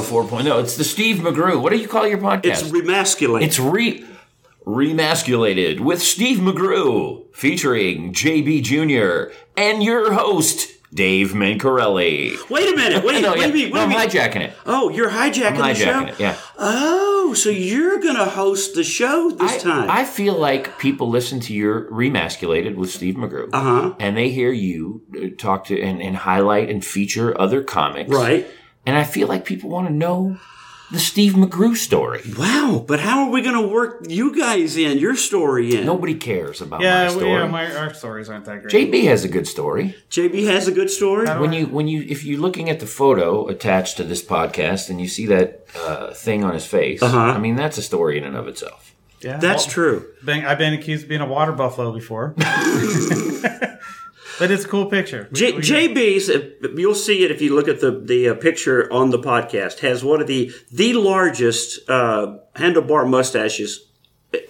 Easy 104.0. It's the Steve McGrew. What do you call your podcast? It's remasculate. It's re remasculated with Steve McGrew, featuring JB Jr. and your host Dave Mancarelli. wait a minute. Wait, no, wait yeah, a minute. no, Wait I'm hijacking it. Oh, you're hijacking, I'm the show. hijacking it. Yeah. Oh, so you're gonna host the show this I, time? I feel like people listen to your remasculated with Steve McGrew, Uh-huh. and they hear you uh, talk to and, and highlight and feature other comics, right. And I feel like people want to know the Steve McGrew story. Wow, but how are we gonna work you guys in your story in? Nobody cares about Yeah, my we, story. yeah my, our stories aren't that great. JB has a good story. JB has a good story. When you when you if you're looking at the photo attached to this podcast and you see that uh, thing on his face, Uh-huh. I mean that's a story in and of itself. yeah, That's well, true. Been, I've been accused of being a water buffalo before. but it's a cool picture. J- JB's, uh, you'll see it if you look at the the uh, picture on the podcast. Has one of the the largest uh, handlebar mustaches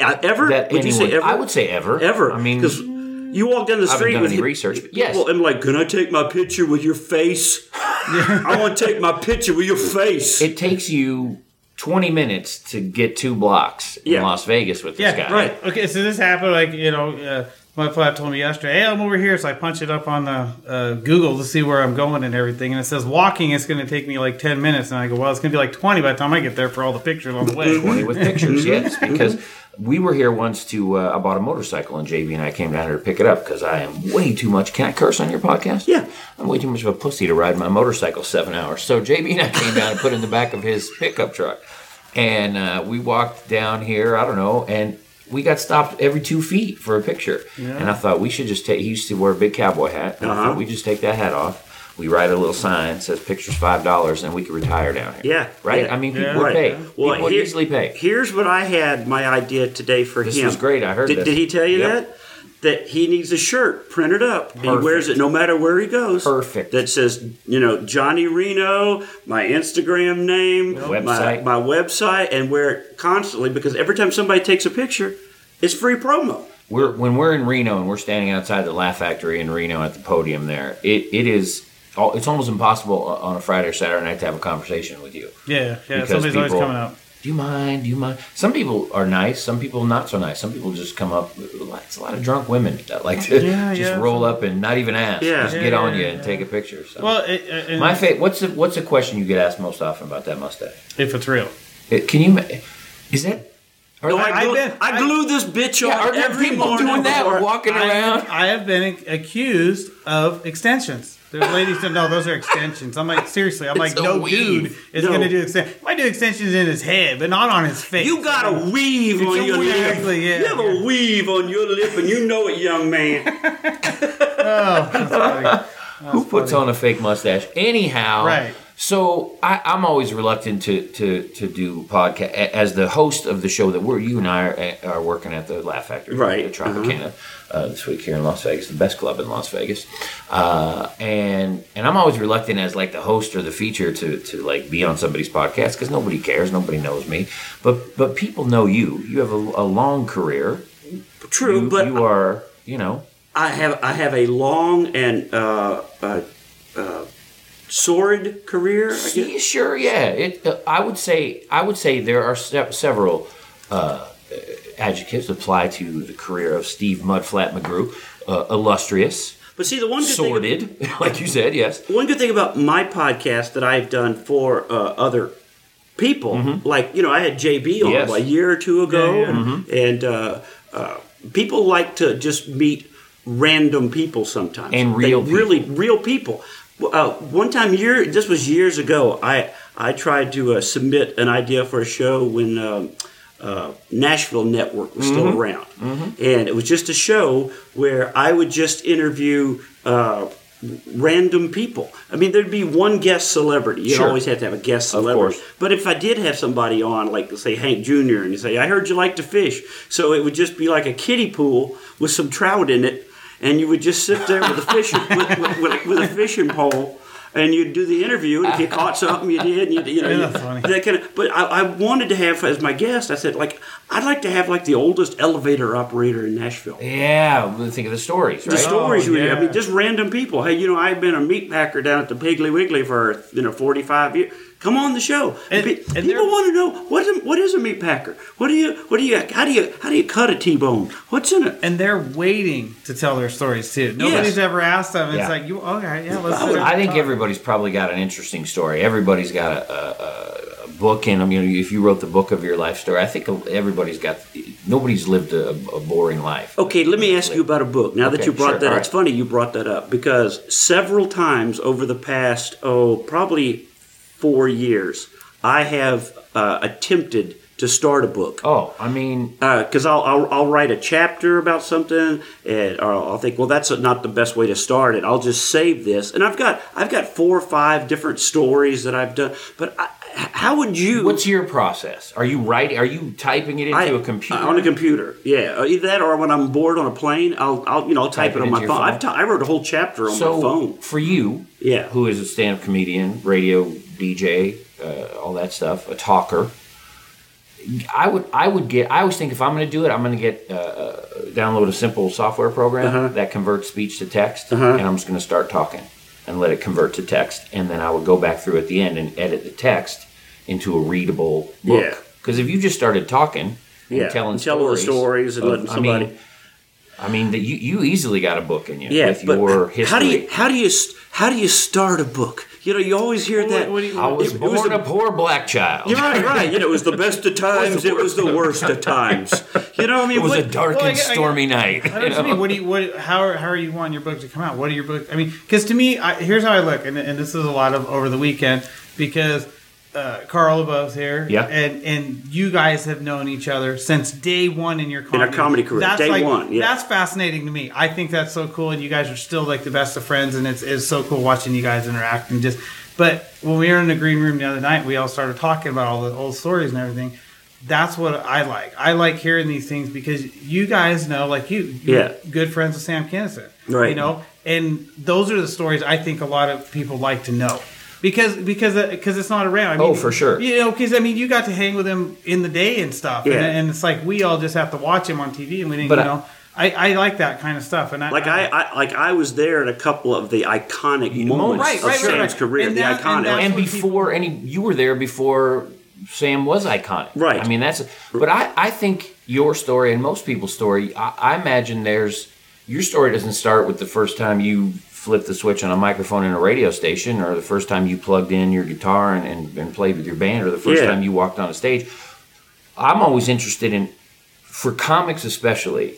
uh, ever. That would you say ever? I would say ever. ever. I mean, because you walk down the I street done with any him- research, but yes. Well, I'm like, can I take my picture with your face? I want to take my picture with your face. it takes you 20 minutes to get two blocks in Yeah. Las Vegas with this Yeah, guy. right. Okay, so this happened like you know. Uh, my flat told me yesterday, "Hey, I'm over here." So I punch it up on the uh, Google to see where I'm going and everything, and it says walking. is going to take me like ten minutes, and I go, "Well, it's going to be like twenty by the time I get there for all the pictures on the way." 20 with pictures, yes, because we were here once to, uh, I bought a motorcycle and JB and I came down here to pick it up because I am way too much. Can I curse on your podcast? Yeah. I'm way too much of a pussy to ride my motorcycle seven hours. So JB and I came down and put it in the back of his pickup truck. And uh, we walked down here, I don't know, and we got stopped every two feet for a picture. And I thought we should just take, he used to wear a big cowboy hat. And Uh-huh. thought we just take that hat off. We write a little sign says pictures five dollars, and we could retire down here. Yeah, right. yeah. I mean, people Yeah. would Right. pay. Well, people would here- easily pay. Here's what I had my idea today for This him. This was great. I heard Did, did he tell you Yep. that? That he needs a shirt printed up. He wears it no matter where he goes. Perfect. That says, you know, Johnny Reno, my Instagram name, Website. My, my website, and wear it constantly because every time somebody takes a picture, it's free promo. We're when we're in Reno and we're standing outside the Laugh Factory in Reno at the podium there. It it is. al- It's almost impossible uh, on a Friday or Saturday night to have a conversation with you. Yeah, yeah. Because Somebody's always people- coming out. Do you mind? Do you mind? Some people are nice. Some people not so nice. Some people just come up. It's a lot of drunk women that like to Yeah, just yeah. roll up and not even ask. Yeah. just get on you and take a picture. So. Well, it, uh, it, my fa- What's the what's the question you get asked most often about that mustache? if it's real. It, can you? Is that? No, I, I've glue, been- I glue this bitch yeah, on are every people morning. doing that, walking I, around? I have been accused of extensions. There's ladies that no, those are extensions. I'm like, seriously, I'm like, no weave. dude is No. going to do extensions. Might do extensions in his head, but not on his face. You got a weave It's on a your weave, lip. exactly, yeah, you have a weave on your lip, and you know it, young man. Oh, Who puts on a fake mustache? Anyhow, Right. So I, I'm always reluctant to to to do podcast as the host of the show that we're you and I are, are working at the Laugh Factory, Right. The Tropicana uh, this week here in Las Vegas, the best club in Las Vegas, uh, and and I'm always reluctant as like the host or the feature to to like be on somebody's podcast because nobody cares, nobody knows me, but but people know you. You have a, a long career. True, You, but you are you know I have I have a long and uh, sordid career. Yeah, sure, yeah. It, uh, I would say I would say there are se- several uh, adjectives apply to the career of Steve Mudflat McGrew. Uh, illustrious, But see, the one good thing, sordid, like you said, yes. one good thing about my podcast that I've done for uh, other people, like you know, I had JB on Yes. a year or two ago, Yeah, yeah. and, and uh, uh, people like to just meet random people sometimes And They real really real people. Uh, one time, year this was years ago. I I tried to uh, submit an idea for a show when. Um, uh, Nashville Network was still around, and it was just a show where I would just interview uh, random people. I mean, there'd be one guest celebrity. You Sure. always have to have a guest celebrity. But if I did have somebody on, like say Hank Jr., and you say, "I heard you like to fish," so it would just be like a kiddie pool with some trout in it, and you would just sit there with a fishing with, with, with, with a fishing pole. And you'd do the interview, and if you caught something, you did. And you, you know, Yeah, you- funny. that kind of. But I, I wanted to have as my guest. I said, like, I'd like to have like the oldest elevator operator in Nashville. Yeah, think of the stories, The stories you yeah. I mean, oh, just random people. Hey, you know, I've been a meat packer down at the Piggly Wiggly for you know forty five years. Come on the show. And- Pe- and people want to know what is, what is a meat packer? What do you what do you how do you how do you cut a T-bone? What's in it? and they're waiting to tell their stories too. Nobody's ever asked them. It's Yeah. like you, okay, yeah, let's. I sit I think talk. everybody's probably got an interesting story. Everybody's got a, a, a, a book in them. You know, if you wrote the book of your life story, I think everybody's got. Nobody's lived a, a boring life. Okay, let me ask you about a book. Now that you brought sure, that, all it's right. funny you brought that up because several times over the past, oh, probably four years, I have uh, attempted to start a book. Oh, I mean, Because I'll, I'll, I'll write a chapter about something, and or I'll think, well, that's not the best way to start it. I'll just save this, and I've got I've got four or five different stories that I've done. But I, how would you? what's your process? Are you writing? Are you typing it into I- a computer? on a computer. Yeah, Uh, either that or when I'm bored on a plane, I'll, I'll you know I'll type, Type it it on my phone. phone. I've t- I wrote a whole chapter on so my phone. for you, Yeah. who is a stand-up comedian, radio DJ, uh, all that stuff, a talker. I would, I would get. I always think if I'm going to do it, I'm going to get uh, uh, download a simple software program Uh-huh. that converts speech to text, and I'm just going to start talking and let it convert to text, and then I would go back through at the end and edit the text into a readable book. Yeah. Because if you just started talking, and Yeah, telling and telling the stories, stories and of- letting I mean, I mean, that you you easily got a book in you Yeah, with your history. how do you how do you how do you start a book? You know, you always hear that. what do you- I was it- it born was the- a poor black child. You're right, right. You know, it was the best of times. It was the worst of times. You know, what I mean, It was a dark Well, and I get- stormy night. I don't you know. what mean. What do you what how are, how are you wanting your book to come out? What are your book? I mean, because to me, I, here's how I look, and, and this is a lot of over the weekend because uh, Carl LaBove's here, Yeah. and and you guys have known each other since day one in your comedy, comedy career, That's day like, one, yeah. That's fascinating to me. I think that's so cool, and you guys are still like the best of friends, and it's, it's so cool watching you guys interact and just. But when we were in the green room the other night, we all started talking about all the old stories and everything that's what I like. I like hearing these things because you guys know, like you, you're Yeah. good friends with Sam Kinison, Right. You know, and those are the stories I think a lot of people like to know because because uh, because it's not around. I oh, mean, Oh, for sure. You know, because I mean, you got to hang with him in the day and stuff, Yeah. and, and it's like we all just have to watch him on TV, and we didn't, But you I- know. I, I like that kind of stuff, and I, like I, I like I was there at a couple of the iconic moments Right, of right, right, Sam's right. career. And the that- iconic. that's and what before any, you were there before Sam was iconic. Right. I mean, that's. But I, I think your story and most people's story. I, I imagine there's your story doesn't start with the first time you flipped the switch on a microphone in a radio station, or the first time you plugged in your guitar and, and, and played with your band, or the first Yeah. time you walked on a stage. I'm always interested in, for comics especially,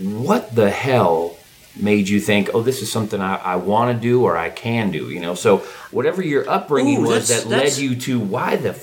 what the hell made you think, oh, this is something I, I want to do or I can do? You know, so whatever your upbringing Ooh, was that led you to why the,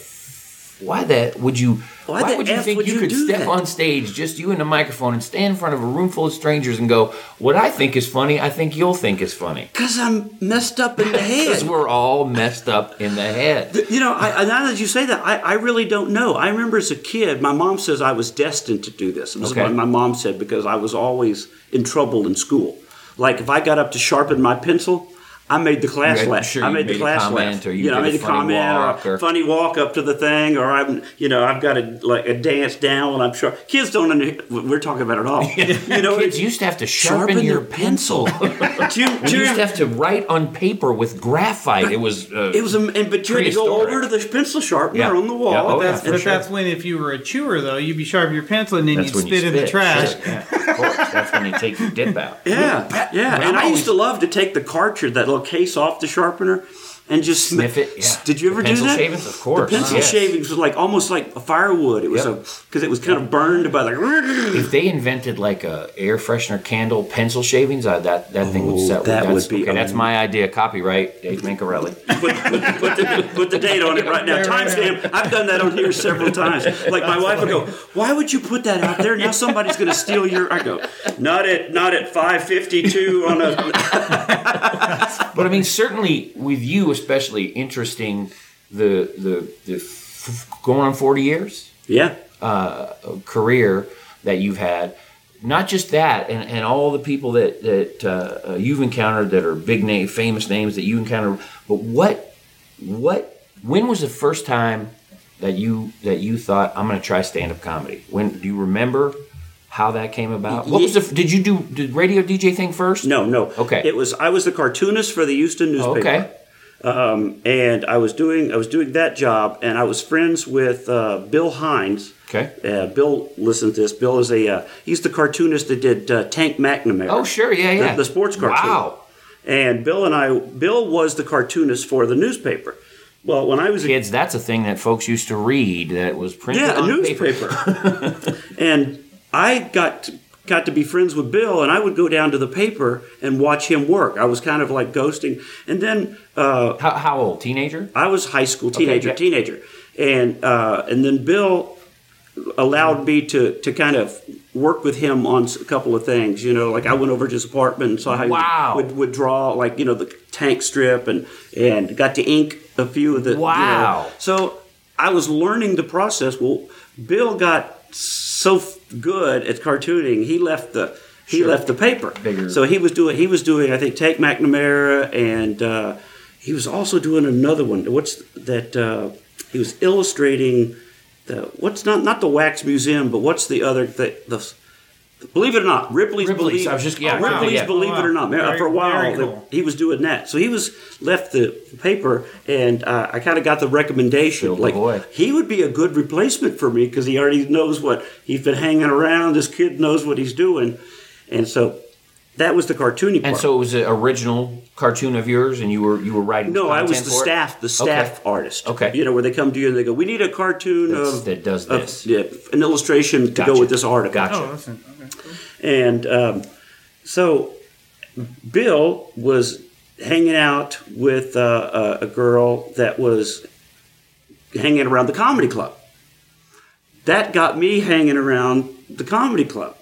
why that would you, Why why, would you F think would you, you could step that? on stage, just you and a microphone, and stand in front of a room full of strangers and go, what I think is funny, I think you'll think is funny. Because I'm messed up in the head. Because we're all messed up in the head. You know, I, now that you say that, I, I really don't know. I remember as a kid, my mom says I was destined to do this. This is Okay. what my mom said because I was always in trouble in school. Like if I got up to sharpen my pencil, I made the class You had- laugh. sure I you made the class comment laugh. or you know, I made a a comment walk or, or- funny walk up to the thing, or I'm, you know, I've got a like a dance down when I'm sure kids don't. Under, we're talking about it all. You know, Kids used to have to sharpen, sharpen your their pencil. do you, We do you used to have to write on paper with graphite. It was. Uh, It was, a, and, but you had to go over to the pencil sharpener Yeah. on the wall. Yeah, oh, that's, for but sure. that's when if you were a chewer though, you'd be sharpening your pencil and then That's you'd spit you in the trash. Sure, yeah, of course. That's when you take your dip out. Yeah, yeah. And I'm used to love to take the cartridge, that little case off the sharpener, and just sm- Sniff it, yeah. Did you ever The do pencil that? shavings? Of course, The pencil yes. shavings was like almost like a firewood. It was Yep. a because it was kind of burned by like. If they invented like a air freshener candle pencil shavings, I, that that thing would Oh, set. that that's, would be okay. That's my idea. Copyright Dave Mancarelli. put, put, put, the, put the date on it right now. Timestamp. I've done that on here several times. Like my wife would go, "Why would you put that out there? Now somebody's going to steal your." I go, "Not at not at five fifty two on a." But I mean, certainly with you, especially interesting the the the f- going on forty years. Yeah. career that you've had. Not just that, and, and all the people that that uh, uh, you've encountered that are big name, famous names that you encountered. But what, what, when was the first time that you that you thought I'm going to try stand up comedy? When do you remember how that came about? What was the? Did you do the radio DJ thing first? No, no. Okay. It was I was the cartoonist for the Houston newspaper. okay. Um, and I was doing I was doing that job, and I was friends with uh, Bill Hinds. Okay. Uh, Bill, listen to this. Bill is a uh, he's the cartoonist that did uh, Tank McNamara. Oh, sure, yeah, yeah. The, the sports cartoon. Wow. And Bill and I, Bill was the cartoonist for the newspaper. Well, when I was a Kids, that's a thing that folks used to read that was printed yeah, a newspaper. and I got got to be friends with Bill, and I would go down to the paper and watch him work. I was kind of like ghosting, and then uh, How, how old? Teenager? I was high school teenager, yeah. teenager, and uh, and then Bill allowed me to to kind of work with him on a couple of things. You know, like I went over to his apartment and saw how Wow. he would, would draw like you know the tank strip and and got to ink a few of the. you know. Wow. So I was learning the process. Well, Bill got so good at cartooning, he left the. He Sure. left the paper, Bigger. so he was doing. He was doing. I think Tank McNamara, and uh, he was also doing another one. What's that? Uh, he was illustrating the what's not not the Wax Museum, but what's the other the, the Believe it or not, Ripley's, Ripley's, Believe. I was just- yeah, oh, Ripley's yeah. Believe It or Not. Man, Very- for a while, cool. he was doing that. So he was left the paper, and uh, I kind of got the recommendation. Filled the like void. he would be a good replacement for me because he already knows what he's been hanging around. This kid knows what he's doing, and so that was the cartooning And so it was an original cartoon of yours, and you were you were writing. No, I was the staff, the staff artist. Okay. You know, where they come to you and they go, "We need a cartoon That's- of that does of- this." yeah, an illustration to go with this article." Gotcha. Oh, listen. Okay. cool. And um, so Bill was hanging out with uh, a, a girl that was hanging around the comedy club. That got me hanging around the comedy club.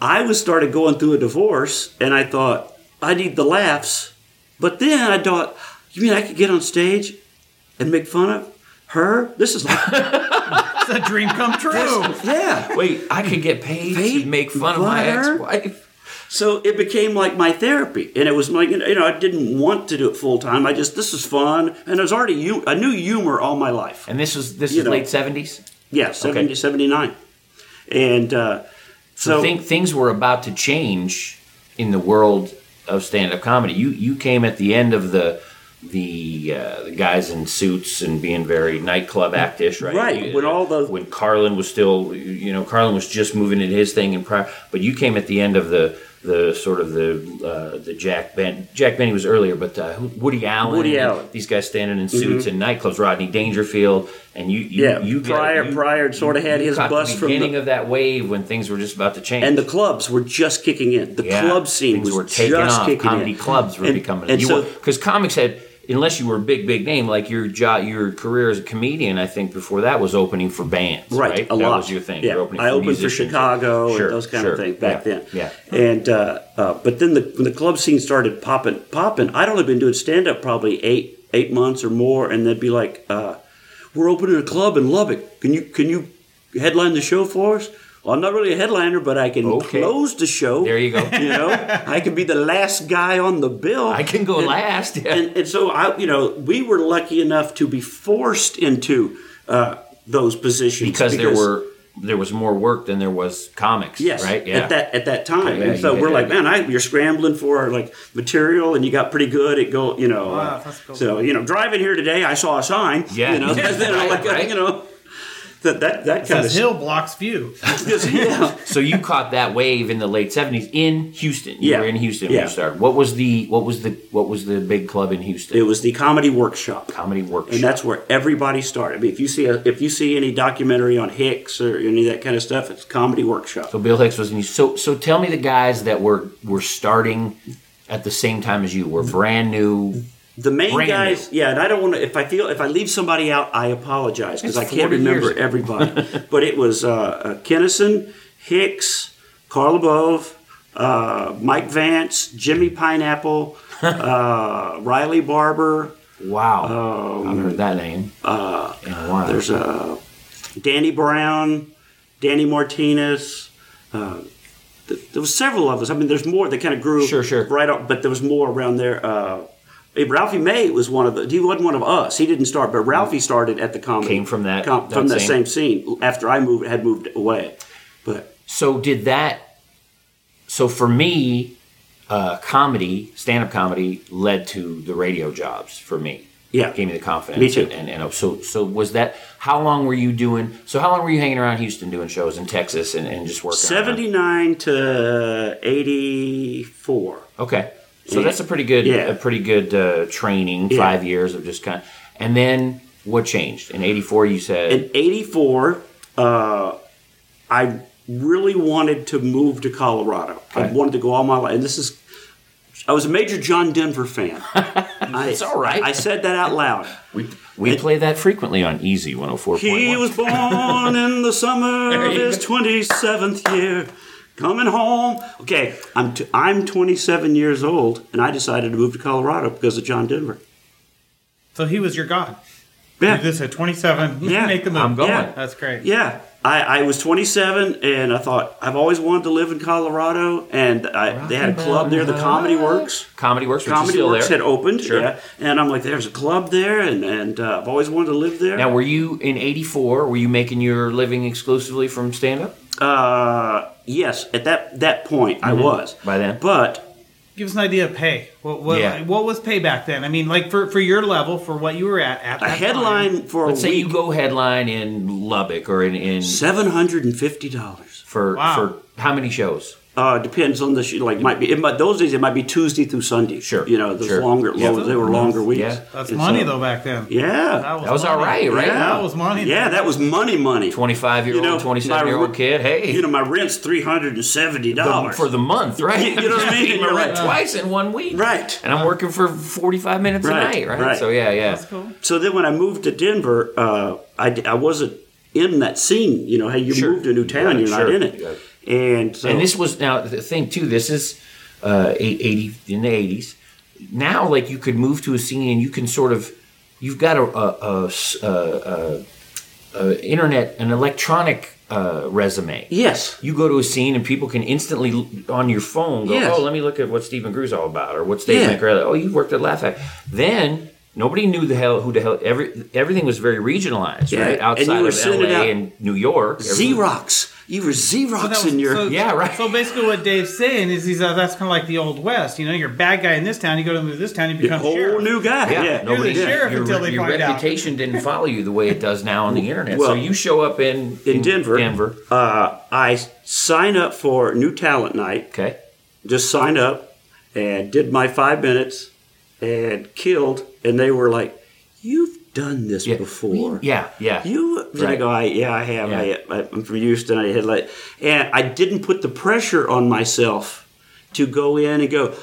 I was started going through a divorce, and I thought I need the laughs. But then I thought, you mean I could get on stage and make fun of her? This is like, It's a dream come true. yeah. Wait, I could get paid, Paid to make fun of my her? ex-wife. So it became like my therapy, and it was like you know I didn't want to do it full time. I just this is fun, and I was already hu- I knew humor all my life. And this was this You is know. late seventies. Yeah, 70, 79. and uh, So so think things were about to change in the world of stand-up comedy. You you came at the end of the the uh, the guys in suits and being very nightclub actish, right? Right, You- when all the- when Carlin was still you know Carlin was just moving in his thing and prior, but you came at the end of the the sort of the uh, the Jack Ben Jack Benny was earlier, but uh, Woody Allen, Woody Allen. Mm-hmm. these guys standing in suits in nightclubs, Rodney Dangerfield, and you you Yeah, you Pryor- you- Pryor sort of had his bust bus the from the- beginning of that wave when things were just about to change. and the clubs were just kicking in. The Yeah, club scene was were taking just off. kicking Comedy in. clubs were And- becoming and so because comics had unless you were a big big name like your job your career as a comedian. I think before that was opening for bands. right, Right, a that lot. was your thing. Yeah, You're opening I for opened for. Chicago Sure, and those kind sure. of things back Yeah, then. yeah. and uh, uh, but then the when the club scene started popping, popping. I'd only been doing stand up probably eight eight months or more, and they'd be like, uh, "We're opening a club in Lubbock. Can you can you headline the show for us?" Well, I'm not really a headliner, but I can Okay. close the show. There you go. You know, I can be the last guy on the bill. I can go And- last. Yeah. and, and so I, you know, we were lucky enough to be forced into uh, those positions because there were there was more work than there was comics. yes, right. Yeah. at that at that time. Yeah, and so you we're had- like, man, I, you're scrambling for like material, and you got pretty good at go, you know. Wow, uh, that's cool. So you know, driving here today, I saw a sign. Yeah. you know, you know, Right, like right. you know, that that that kind of Hill blocks view. yeah. so you caught that wave in the late seventies in Houston. You Yeah. were in Houston when you started. What was the what was the what was the big club in Houston? It was the comedy workshop. Comedy Workshop. and that's where everybody started. I mean, if you see a, if you see any documentary on Hicks or any of that kind of stuff, it's comedy workshop. So Bill Hicks was in you. So so tell me the guys that were were starting at the same time as you were brand new. The main Brand guys, yeah, and I don't want to. If I feel if I leave somebody out, I apologize because I can't remember years everybody. but it was uh, uh, Kinison, Hicks, Carl LaBove, uh, Mike Vance, Jimmy Pineapple, uh, Riley Barber. Wow, I've heard that name. Uh. There's uh, Danny Brown, Danny Martinez. Uh, th- there was several of us. I mean, there's more that kind of grew Sure, sure. right up, but there was more around there. Uh, Ralphie May was one of the. He wasn't one of us. He didn't start, but Ralphie started at the comedy. Came from that- com- from that same- same scene after I moved had moved away. But So did that? So for me, uh, comedy, stand up comedy, led to the radio jobs for me. Yeah. gave me the confidence. Me too. And, and, and so so was that? How long were you doing? So how long were you hanging around Houston doing shows in Texas and, and just working? 79 to 84. Okay, so Yeah. that's a pretty good, Yeah. a pretty good uh, training. Five years of just kind of, and then what changed in '84? You said In 84, uh, I really wanted to move to Colorado. I wanted to go all my life. And this is, I was a major John Denver fan. That's all right. I said that out loud. we we play that frequently on Easy 104.1. He was born in the summer of his 27th year. Coming home. Okay, I'm, t- I'm 27 years old, and I decided to move to Colorado because of John Denver. So he was your god. Yeah. You just said 27. Yeah. Make the move. I'm going. Yeah. That's great. Yeah, I, I was 27, and I thought I've always wanted to live in Colorado, and I, they had a club there, the Comedy Works. Comedy Works, which is Comedy still Works there. had opened, Sure. yeah, and I'm like, there's a club there, and and uh, I've always wanted to live there. Now, were you in '84? Were you making your living exclusively from stand up? uh, yes, at that that point I was. Mm-hmm. By then? but Give us an idea of pay. What, what, Yeah. what was pay back then? I mean, like for, for your level, for what you were at at a that headline for Let's a say you go headline in Lubbock or in, in seven hundred and fifty dollars. for Wow. for how many shows? Uh, depends on the sh- like might be. It might, those days it might be Tuesday through Sunday. Sure, you know, those sure. longer. Yeah. They were longer weeks. Yeah. That's And money so- though back then. Yeah, That was all money. right, right? Yeah. That was money. Yeah, that was money, money. 25 year You know, old, 27 year old kid. Hey, You know, my rent's three hundred and seventy dollars for the month, right? You- you know what I mean? Paying my You're rent twice in one week, Right. And I'm working for 45 minutes Right, a night, right? right. So yeah, yeah. That's cool. So then, when I moved to Denver, uh, I, d- I wasn't in that scene. You know, hey, you Sure. moved to a new town, Yeah, you're not in it. And so, And this was now the thing too. This is uh, eight- 80 in the 80s. Now, like you could move to a scene and you can sort of you've got a internet an electronic uh, resume. yes, You go to a scene and people can instantly l- on your phone go, Yes. oh, let me look at what Steve McGrew's all about, or what's Dave Yeah. Mancarelli. Oh, you've worked at Laugh Factory. Then nobody knew the hell who the hell every everything was very regionalized, Yeah, right? Outside you of sending LA out and New York, everything- Xerox. You were Xerox that was- in your. so- Yeah, right. So basically, what Dave's saying is, he's uh, that's kind of like the old west. You know, you're a bad guy in this town. You go to this town, you a become whole sheriff. new guy. Yeah, Yeah, nobody. the sheriff your, until they your find out. reputation didn't follow you the way it does now on the internet. so Well, you show up in in Denver. Denver, Uh, I sign up for New Talent Night. okay. Just signed up and did my five minutes and killed. And they were like, "You've done this Yeah, before." Yeah, yeah. You and I Right. go, I, yeah, I have. Yeah. I, I'm from Houston. I had like, and I didn't put the pressure on myself to go in and go.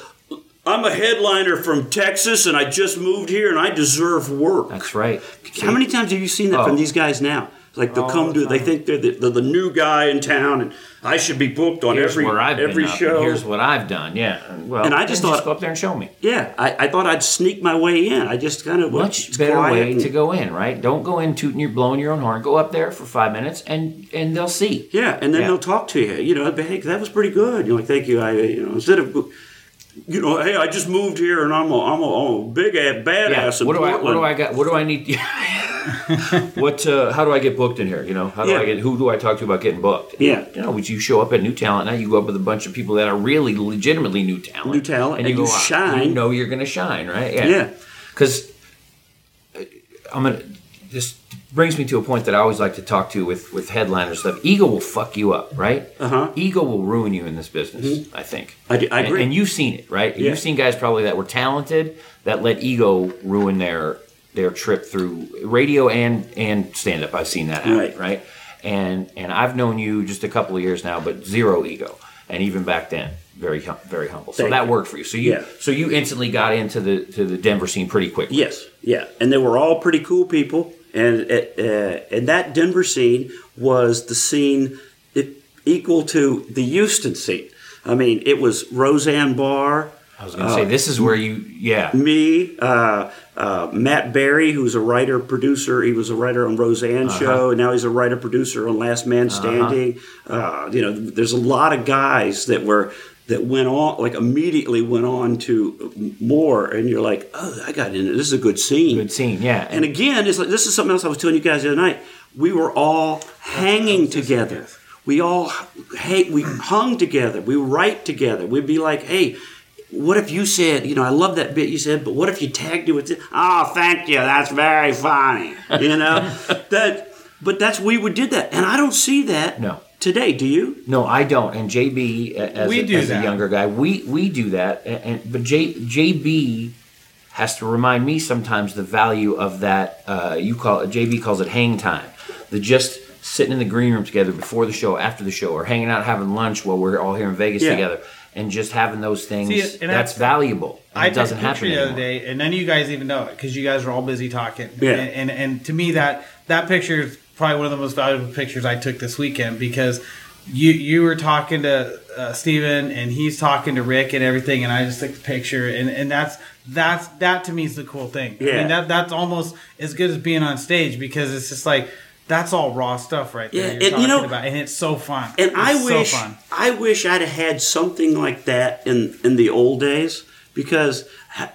I'm a headliner from Texas, and I just moved here, and I deserve work. That's right. How many times have you seen that Oh. from these guys now? Like they'll All come the to, they think they're the, they're the new guy in town, and I should be booked on Here's every every show. and here's what I've done. Yeah. Well, And I just thought- go up there and show me. yeah, I, I thought I'd sneak my way in. I just kind of Much better way to go in, right? Don't go in tooting your blowing your own horn. Go up there for five minutes, and and they'll see. Yeah, and then Yeah. they'll talk to you. You know, hey, that was pretty good. You're like, thank you. I, you know, instead of, you know, hey, I just moved here and I'm a, I'm a, I'm a big ass Yeah. badass. in What do I? What do I got? What do I need? what? Uh, how do I get booked in here? You know, how do Yeah. I get? Who do I talk to about getting booked? Yeah. You know, would you show up at New Talent now? You go up with a bunch of people that are really legitimately new talent. New talent, and you "Ah, shine." You know you're going to shine, right? Yeah. Because I'm gonna. This brings me to a point that I always like to talk to with with headliners stuff. Ego will fuck you up, right? Uh-huh. Ego will ruin you in this business. I think. I And- agree. And, you've seen it, right? Yeah. You've seen guys probably that were talented that let ego ruin their their trip through radio and and stand up. I've seen that happen, Right. right? And and I've known you just a couple of years now, but zero ego, and even back then, very hum- very humble. So Thank that worked for you. So you Yeah. so you instantly got into the to the Denver scene pretty quickly. Yes, yeah, and they were all pretty cool people, and uh, and that Denver scene was the scene it, equal to the Houston scene. I mean, it was Roseanne Barr, I was going to say this is where you yeah me, uh, uh, Matt Berry, who's a writer producer. He was a writer on Roseanne Uh-huh. show, and now he's a writer producer on Last Man Standing. uh you know, there's a lot of guys that were that went on, like immediately went on to more, and you're like, oh, I got in. it. This is a good scene. good scene yeah And again, it's like this is something else I was telling you guys the other night. We were all hanging together. We all hey, we hung together. We write together. We'd be like, hey, what if you said, you know, I love that bit you said, but what if you tagged it with, this? oh, thank you, that's very funny, you know, that. But that's we would did that, and I don't see that No. Today. Do you? No, I don't. And JB, as, We a, do as a younger guy, we we do that. And, and but J, JB has to remind me sometimes the value of that. Uh, you call it JB calls it hang time. The just sitting in the green room together before the show, after the show, or hanging out having lunch while we're all here in Vegas Yeah. together, and just having those things. See, and that's that's- valuable. And I it doesn't took a picture happen the other day, and none of you guys even know it because you guys are all busy talking. Yeah. And, and and to me that that picture is probably one of the most valuable pictures I took this weekend because you you were talking to uh, Steven and he's talking to Rick and everything, and I just took the picture, and and that's that's that to me is the cool thing. I Yeah. mean that that's almost as good as being on stage because it's just like. That's all raw stuff right there. Yeah, you're and talking you know- about, and it's so fun. And I wish so fun. I wish I'd have had something like that in in the old days because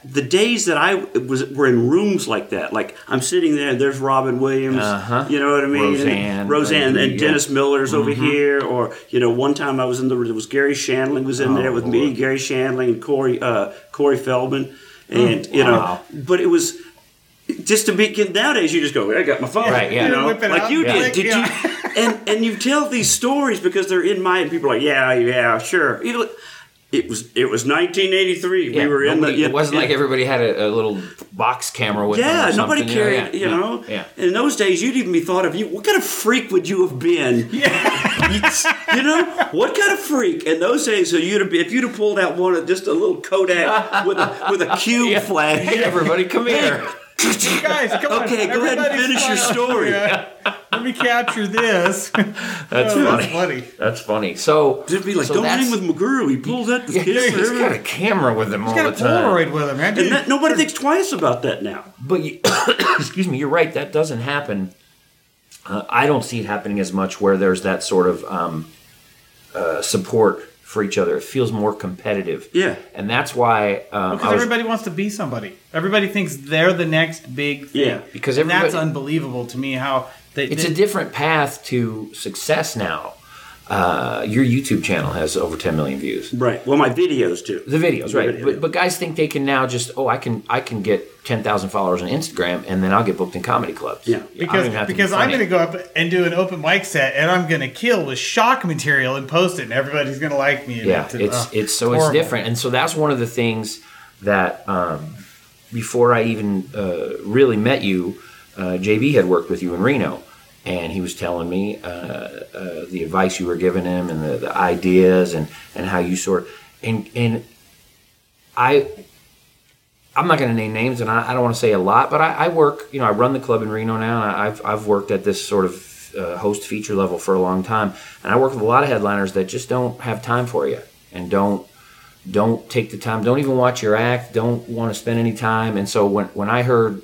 the days that I was were in rooms like that, like I'm sitting there and there's Robin Williams, Uh-huh. you know what I mean, Roseanne, and, Roseanne, and. Dennis Miller's over Mm-hmm. here, or you know, one time I was in the room. there was Garry Shandling was in Oh, there with me, Garry Shandling and Corey uh, Corey Feldman, and you know, Wow. but it was. Just to be nowadays, you just go. I got my phone, Right, yeah. You know, like out, you yeah. did. Did Yeah. you? and and you tell these stories because they're in my and people are like yeah yeah sure You know, it was it was 1983 Yeah, we were in the yeah, it wasn't yeah. like everybody had a, a little box camera with them yeah or nobody carried you yeah, know? Yeah. In those days you'd even be thought of you what kind of freak would you have been? Yeah. You, know? What kind of freak? In those days so you'd have been, if you'd have pulled out one of just a little Kodak with a with a cube flash Hey, everybody, come here. Guys, come on. Okay, go ahead and finish your story. Yeah. Let me capture this. That's Oh, funny. That's funny. That's funny. So Just be like, so don't hang with McGrew. He pulled that with Yeah, he's got a camera with him all He's got the a time. Polaroid with him, man. and that, nobody thinks twice about that now. But you, excuse me, you're right. That doesn't happen. Uh, I don't see it happening as much where there's that sort of um, uh, support for each other. It feels more competitive. Yeah. and that's why um, Because was, everybody wants to be somebody. Everybody thinks they're the next big thing. Yeah, because and that's unbelievable to me how they, it's they- a different path to success now. Uh, your YouTube channel has over 10 million views. Right. Well, my videos do. The videos, The right? video. But, but guys think they can now just oh I can I can get ten thousand followers on Instagram and then I'll get booked in comedy clubs. Yeah. I don't because to be because I'm going to go up and do an open mic set and I'm going to kill with shock material and post it and everybody's going to like me. And yeah it's, it's uh, it's so it's different and so that's one of the things that um, before i even uh, really met you uh, jb had worked with you in reno and he was telling me uh, uh, the advice you were giving him and the, the ideas and and how you sort and and i I'm not going to name names, and I, I don't want to say a lot, but I, I work. You know, I run the club in Reno now. And I've I've worked at this sort of uh, host feature level for a long time, and I work with a lot of headliners that just don't have time for you, and don't don't take the time, don't even watch your act, don't want to spend any time. And so when when I heard,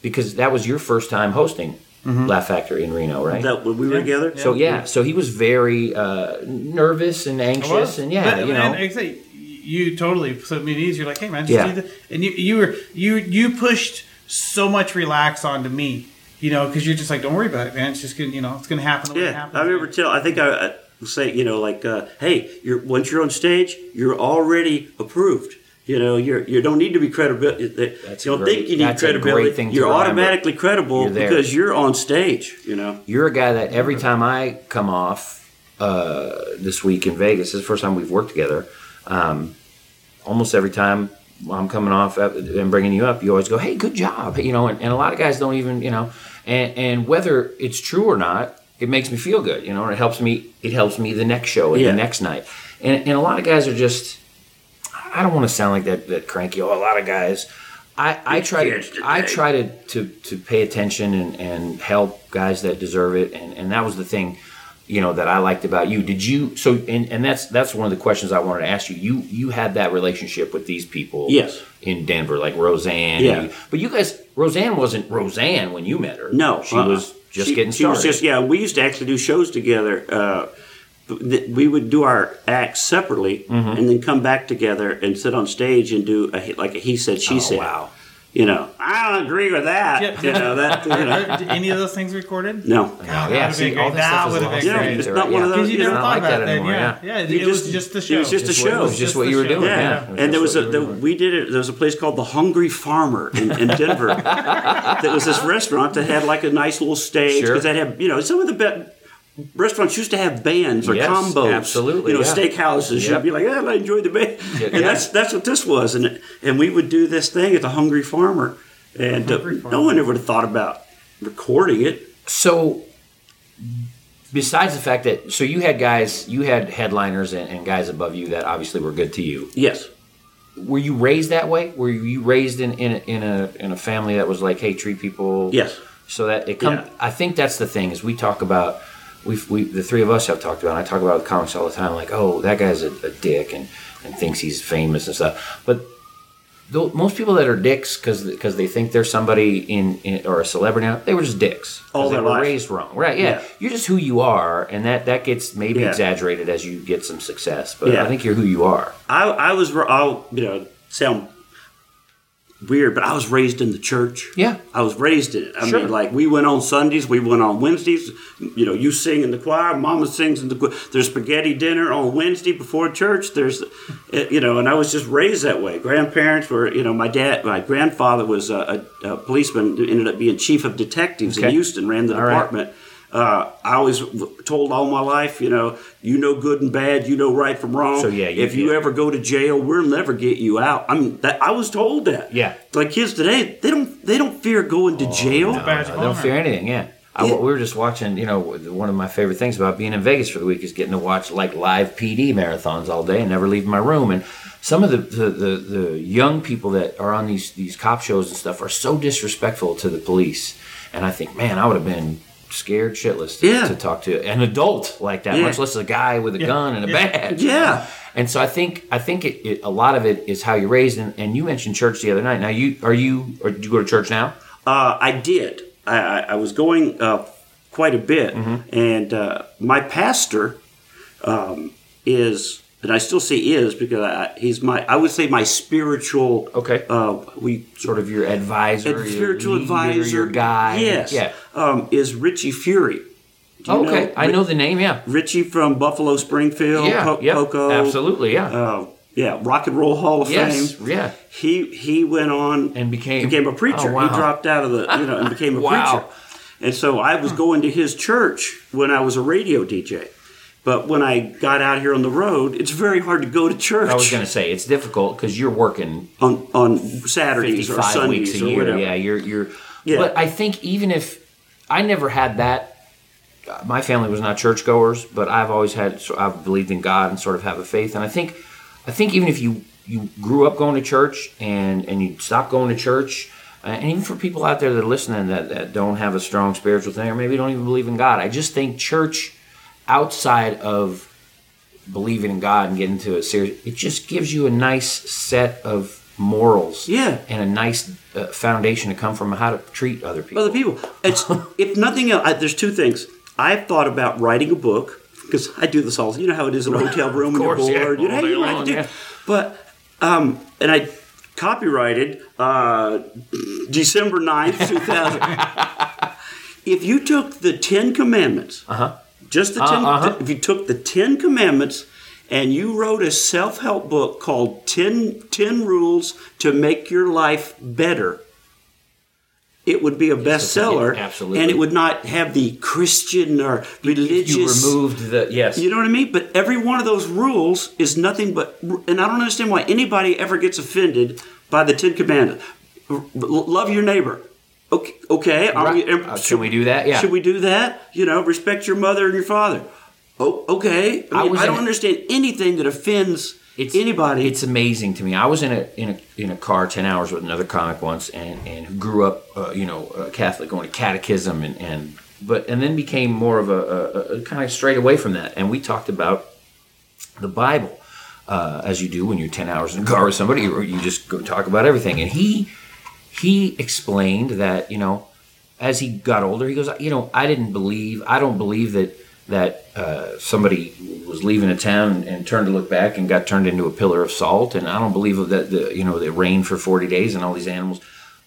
because that was your first time hosting Laugh Factory in Reno, right? That when we were together. so yeah, so he was very uh, nervous and anxious, and yeah, But, you know, and like you totally put me at ease. You're like, hey man, just Yeah. do the, and you you were you you pushed so much relax onto me, you know, because you're just like, don't worry about it, man. It's just gonna, you know, it's gonna happen. The way it Yeah, happens. I remember tell. I think I, I was saying, you know, like, uh, hey, you're once you're on stage, you're already approved. You know, you're you don't need to be credible. That's you don't great- think you need that's a great credibility. you're automatically credible You're because you're on stage. You know. You're a guy that every time I come off uh, this week in Vegas, this is the first time we've worked together. Um, almost every time I'm coming off and bringing you up, you always go, "Hey, good job," you know. And, and a lot of guys don't even, you know, and, and whether it's true or not, it makes me feel good, you know, and it helps me. It helps me the next show and Yeah. the next night. And, and a lot of guys are just. I don't want to sound like that, that cranky. Oh, a lot of guys. I, I try to I try to, to, to pay attention and, and help guys that deserve it and, and that was the thing you know that I liked about you did you so and, and that's that's one of the questions I wanted to ask you you you had that relationship with these people Yes. in Denver like Roseanne Yeah. you- but you guys Roseanne wasn't Roseanne when you met her No, she uh-uh. was just She- getting She started was just yeah. We used to actually do shows together. Uh, we would do our acts separately, Mm-hmm. and then come back together and sit on stage and do a, like a he said she Oh, said. wow You know, I don't agree with that. Yeah. You know that. You know, any of those things recorded? no. God, that yeah, would've see, been all this That would have been Yeah, great. it's not one of those- you you never know, thought like about that that then, anymore, yeah. yeah. Yeah, it, You it was just- just the it was just a Just what- show. It was just what you were doing. Yeah. Yeah, and there was a what the, we did it. There was a place called the Hungry Farmer in, in Denver. that was this restaurant that had like a nice little stage Sure. because they had you know some of the be- restaurants used to have bands or Yes, combos. absolutely, you know yeah. steakhouses. Yep. You'd be like, yeah, I enjoyed the band, Yeah, and yeah. that's that's what this was. And and we would do this thing at the Hungry Farmer, and uh, Hungry no one ever would have thought about recording it. So, besides the fact that, so you had guys, you had headliners and, and guys above you that obviously were good to you. Yes. Were you raised that way? Were you raised in in a, in a in a family that was like, hey, treat people? Yes. So that it comes. Yeah. I think that's the thing is we talk about. We've, we the three of us have talked about. And I talk about with comics all the time. Like, oh, that guy's a, a dick and and thinks he's famous and stuff. But most people that are dicks because because they think they're somebody in, in or a celebrity now, they were just dicks. All they were life. raised wrong. Right? Yeah. Yeah. You're just who you are, and that that gets maybe Yeah. exaggerated as you get some success. But Yeah. I think you're who you are. I, I was, I'll, you know, sound weird, but I was raised in the church. Yeah. I was raised in it. I Sure. mean, like, we went on Sundays, we went on Wednesdays. You know, you sing in the choir, Mama sings in the choir. There's spaghetti dinner on Wednesday before church. There's, eh, you know, and I was just raised that way. Grandparents were, you know, my dad, my grandfather was a, a, a policeman, ended up being chief of detectives Okay. in Houston, ran the All right. Uh, I was told all my life, you know, you know good and bad, you know right from wrong. So, yeah, you- if you ever go to jail, we'll never get you out. I mean, that, I was told that. Yeah. Like kids today, they don't they don't fear going to jail. badge of I don't fear anything. Yeah. I, we were just watching. You know, one of my favorite things about being in Vegas for the week is getting to watch like live PD marathons all day and never leave my room. And some of the the, the, the young people that are on these these cop shows and stuff are so disrespectful to the police. And I think, man, I would have been scared shitless to, Yeah. to talk to an adult like that, Yeah. much less a guy with a gun and a Yeah. badge. Yeah. And so I think I think it, it, a lot of it is how you're raised. And, and you mentioned church the other night. Now you are you or do you go to church now? Uh, I did. I, I, I was going uh, quite a bit, Mm-hmm. and uh, my pastor um, is, and I still say is because I, he's my. I would say my spiritual. Okay. Uh, we Sort of your advisor, your spiritual leader, advisor, your guy. Yes. Yeah. Um, is Richie Furay. Oh, okay. I know the name. Yeah. Richie from Buffalo Springfield, Yeah. Po- yep, Poco. Absolutely. Yeah. Uh, yeah, Rock and Roll Hall of yes. Fame. Yeah. He he went on And became became a preacher. Oh, wow. He dropped out of the you know and became a Wow. preacher. And so I was going to his church when I was a radio DJ. But when I got out here on the road, it's very hard to go to church I was going to say it's difficult because you're working on on Saturdays or Sundays weeks a or year. whatever. Yeah. You're you're. Yeah. But I think even if I never had that. My family was not churchgoers, but I've always had. I've believed in God and sort of have a faith. And I think, I think even if you you grew up going to church and and you stopped going to church, uh, and even for people out there that are listening that, that don't have a strong spiritual thing or maybe don't even believe in God, I just think church outside of believing in God and getting to a serious, it just gives you a nice set of morals, Yeah. and a nice uh, foundation to come from how to treat other people. Other people. It's if nothing else. I, there's two things. I've thought about writing a book because I do this all. You know how it is in a hotel room when you're bored. You know, hey, you long, do- yeah. But um, and I copyrighted uh, December 9th, 2000. if you took the Ten Commandments, uh-huh. Just the 10 uh-huh. if you took the Ten Commandments and you wrote a self-help book called 10, 10 Rules to Make Your Life Better, it would be a bestseller, yeah, absolutely. and it would not have the Christian or religious. you removed the yes. You know what I mean? But every one of those rules is nothing but, and I don't understand why anybody ever gets offended by the Ten Commandments. Love your neighbor. Okay, okay. are Right. we- Uh, can we do that? Yeah. Should we do that? You know, respect your mother and your father. Oh, okay. I, I mean, was I don't a- understand anything that offends it's, anybody. It's amazing to me. I was in a in a in a car ten hours with another comic once, and and who grew up, uh, you know, uh, Catholic, going to catechism, and and but and then became more of a, a, a kind of straight away from that, and we talked about the Bible. Uh, as you do when you're 10 hours in a car with somebody or you just go talk about everything and he he explained that you know as he got older he goes you know i didn't believe i don't believe that that uh, somebody was leaving a town and, turned to look back and got turned into a pillar of salt and i don't believe that the you know it rained for 40 days and all these animals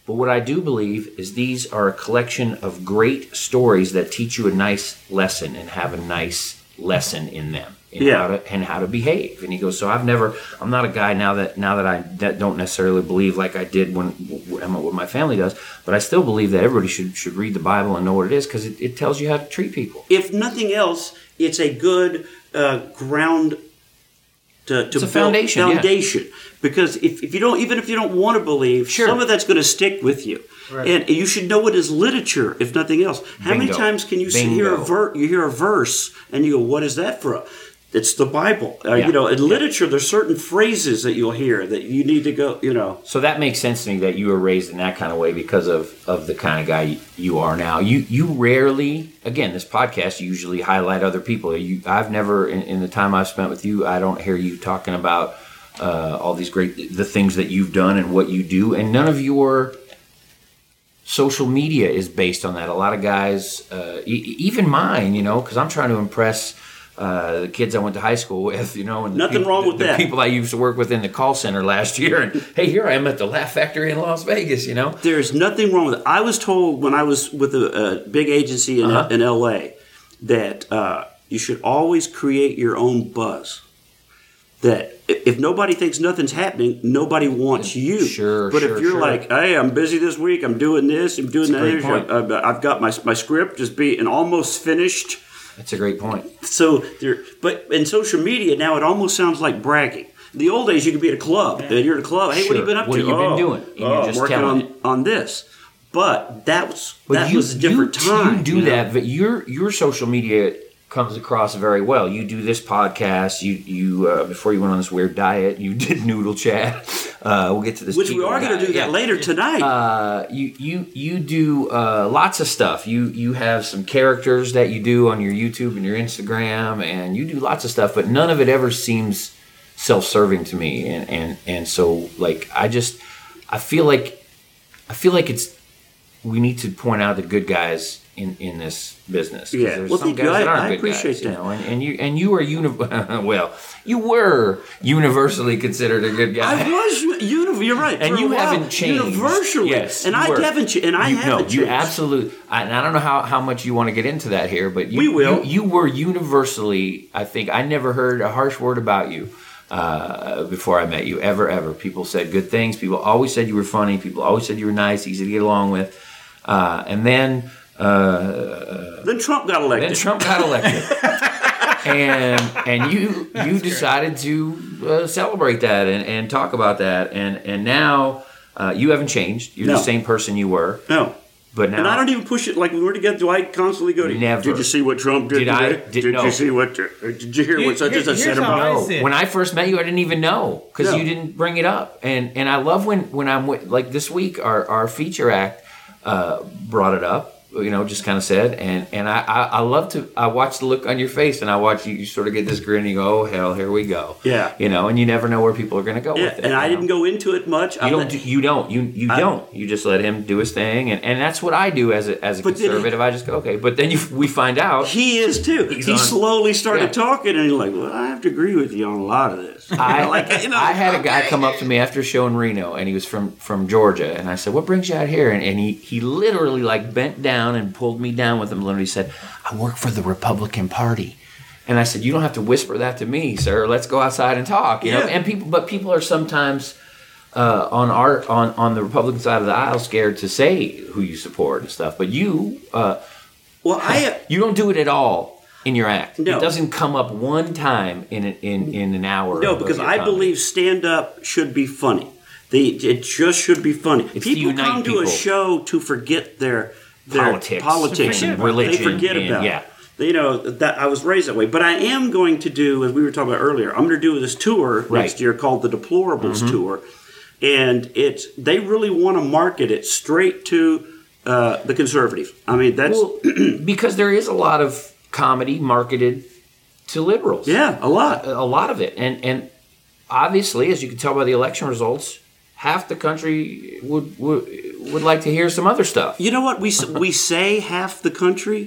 But what I do believe is these are a collection of great stories that teach you a nice lesson and have a nice lesson in them. In Yeah. How to, and how to behave. And he goes, so I've never, I'm not a guy now that now that I that don't necessarily believe like I did when when what my family does, but I still believe that everybody should should read the Bible and know what it is because it, it tells you how to treat people. if nothing else, it's a good uh, ground to, to It's a build- foundation, yeah. Foundation, because if, if you don't, even if you don't want to believe, Sure. some of that's going to stick with you, and you should know it as literature, if nothing else. How many times can you see, hear a Bingo. ver- you hear a verse and you go, "What is that from?" It's the Bible. Uh, Yeah. You know, in literature, there's certain phrases that you'll hear that you need to go. You know, So that makes sense to me that you were raised in that kind of way because of, of the kind of guy you are now. You you rarely, again, this podcast usually highlight other people. You, I've never, in, in the time I've spent with you, I don't hear you talking about uh, all these great the things that you've done and what you do, and none of your social media is based on that. A lot of guys, uh, e- even mine, you know, because I'm trying to impress. Uh, the kids I went to high school with, you know, and Nothing people- wrong with the that. people I used to work with in the call center last year, and hey, here I am at the Laugh Factory in Las Vegas, you know. There's nothing wrong with it. I was told when I was with a, a big agency in, Uh-huh. in LA that uh, you should always create your own buzz. That if nobody thinks nothing's happening, nobody wants you. Sure, But sure, if you're sure. like, hey, I'm busy this week, I'm doing this, I'm doing That's that, point. I've, got my, my script just being almost finished. That's a great point. So there, but in social media now, it almost sounds like bragging. The old days, you could be at a club, and you're at a club. Hey, what have you been up to? What to? have you been "Oh, doing?" And you're oh, just working on, it. on this. But that was But that you, was a different you, time. You do you know? that, but your your social media comes across very well. You do this podcast. You you uh, before you went on this weird diet, you did noodle chat. Uh, we'll get to this, Which we are going to do that Yeah. later tonight. Uh, you you you do uh, lots of stuff. You you have some characters that you do on your YouTube and your Instagram, and you do lots of stuff. But none of it ever seems self-serving to me. And and and so like I just I feel like I feel like it's we need to point out the good guys in, in this business. Yeah. Well, some thank guys you. I- I appreciate guys, you that. know, and, and you and you are uni- well, you were universally considered a good guy. I was. You, you, you're right. and you haven't changed. universally. Yes, and I were. haven't. And I you, haven't. No, you absolutely. I, and I don't know how, how much you want to get into that here, but you, We will. You, you were universally. I think I never heard a harsh word about you uh, before I met you. Ever, ever. People said good things. People always said you were funny. People always said you were nice, easy to get along with. Uh, and then. Uh, Then Trump got elected. then Trump got elected, and and you you decided to uh, celebrate that and, and talk about that, and and now uh, you haven't changed. You're No. the same person you were, no. but now And I don't even push it like when we were together. Do I constantly go to Never. Did you see what Trump did Did I? Did- did no. you see what? uh, Did you hear what such Here- and such said about? No, when I first met you, I didn't even know because No. you didn't bring it up, and and I love when when I'm with, like this week our our feature act uh, brought it up. You know, just kind of said, and and I, I I love to I watch the look on your face, and I watch you, you sort of get this grin, and you go, oh hell, here we go. Yeah. you know, and you never know where people are going to go Yeah, with it. and I know? didn't go into it much. You don't. Do, you don't. You you I- don't. You just let him do his thing, and, and that's what I do as a as a then he- conservative. I just go okay, but then you we find out He is too. He on- slowly started Yeah. talking, and he's like, "Well, I have to agree with you on a lot of this." I like, you know, I had a guy come up to me after a show in Reno, and he was from from Georgia, and I said, "What brings you out here?" And, and he he literally like bent down and pulled me down with him. Literally said, "I work for the Republican Party." And I said, "You don't have to whisper that to me, sir. Let's go outside and talk." You know, and people, but people are sometimes uh, on our on on the Republican side of the aisle scared to say who you support and stuff. But you uh, Well, I you don't do it at all in your act. No. It doesn't come up one time in in in an hour. no because I comedy. believe stand up should be funny. They, it just should be funny. It's people come to a show to forget their Politics. politics, And religion They forget and- about. yeah. You know that I was raised that way, but I am going to do, as we were talking about earlier. I'm going to do this tour Right. Mm-hmm. next year called the Deplorables Tour, and it's they really want to market it straight to uh, the conservative. I mean, that's Well, because there is a lot of comedy marketed to liberals. yeah, a lot. a lot of it, and and obviously, as you can tell by the election results, half the country would would, would like to hear some other stuff. You know what we we say half the country,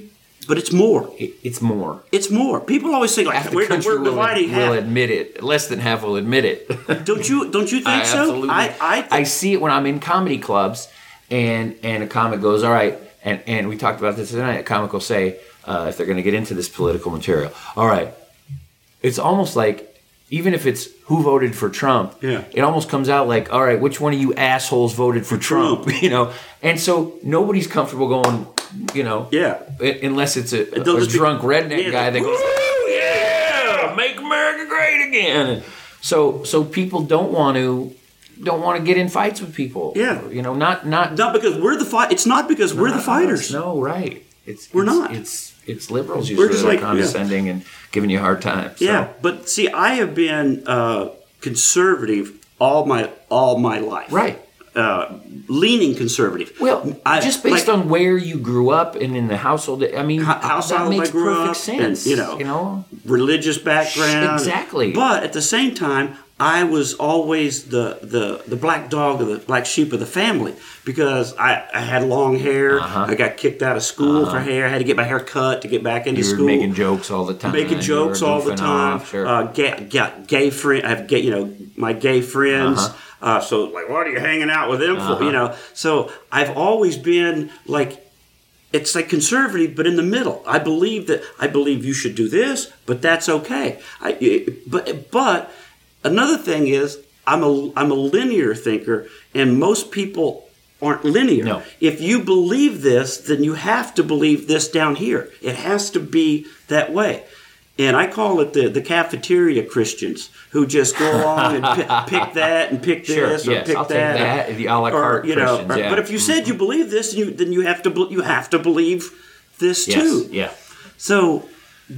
but it's more. It- It's more. It's more. People always say like Half the we're, country we're will, dividing will half. admit it. Less than half will admit it. Don't you don't you think I so? absolutely. I I, I see it when I'm in comedy clubs, and and a comic goes, all right, and and we talked about this tonight. A comic will say uh, if they're going to get into this political material, all right, it's almost like. Even if it's who voted for Trump, Yeah. it almost comes out like, all right, which one of you assholes voted for Trump? Trump. You know, and so nobody's comfortable going, you know, Yeah. Unless it's a, a just be- drunk redneck Yeah, guy that goes, yeah, make America great again. So, so people don't want to don't want to get in fights with people. Yeah. you know, not not Not because we're the fight. It's not because we're the fighters. No, right? It's We're it's- not. It's it's liberals We're usually just that are like- yeah. condescending and giving you a hard time. So. Yeah, but see, I have been uh, conservative all my all my life. right. Uh, leaning conservative. Well, I- just based like, on where you grew up and in the household, I mean, Ho- household that makes I grew perfect up sense. and, you know, you know, religious background. Exactly. But at the same time, I was always the, the, the black dog of the black sheep of the family because I, I had long hair. Uh-huh. I got kicked out of school for hair. I had to get my hair cut to get back into you were school. making jokes all the time, making jokes all the time. off, sure. uh, gay, gay, gay friend. I have gay, you know, my gay friends. Uh-huh. uh so like, what are you hanging out with them for? Uh-huh. You know. So I've always been like, it's like conservative, but in the middle. I believe that I believe you should do this, but that's okay. I, but but another thing is I'm a I'm a linear thinker, and most people aren't linear. No. If you believe this, then you have to believe this down here. It has to be that way. And I call it the, the cafeteria Christians who just go along and pick, pick that and pick Sure, this or yes, pick I'll take that. that, the a la carte you know, Christians, yeah. But if you mm-hmm. said you believe this, you, then you have to you have to believe this yes, too. yeah. So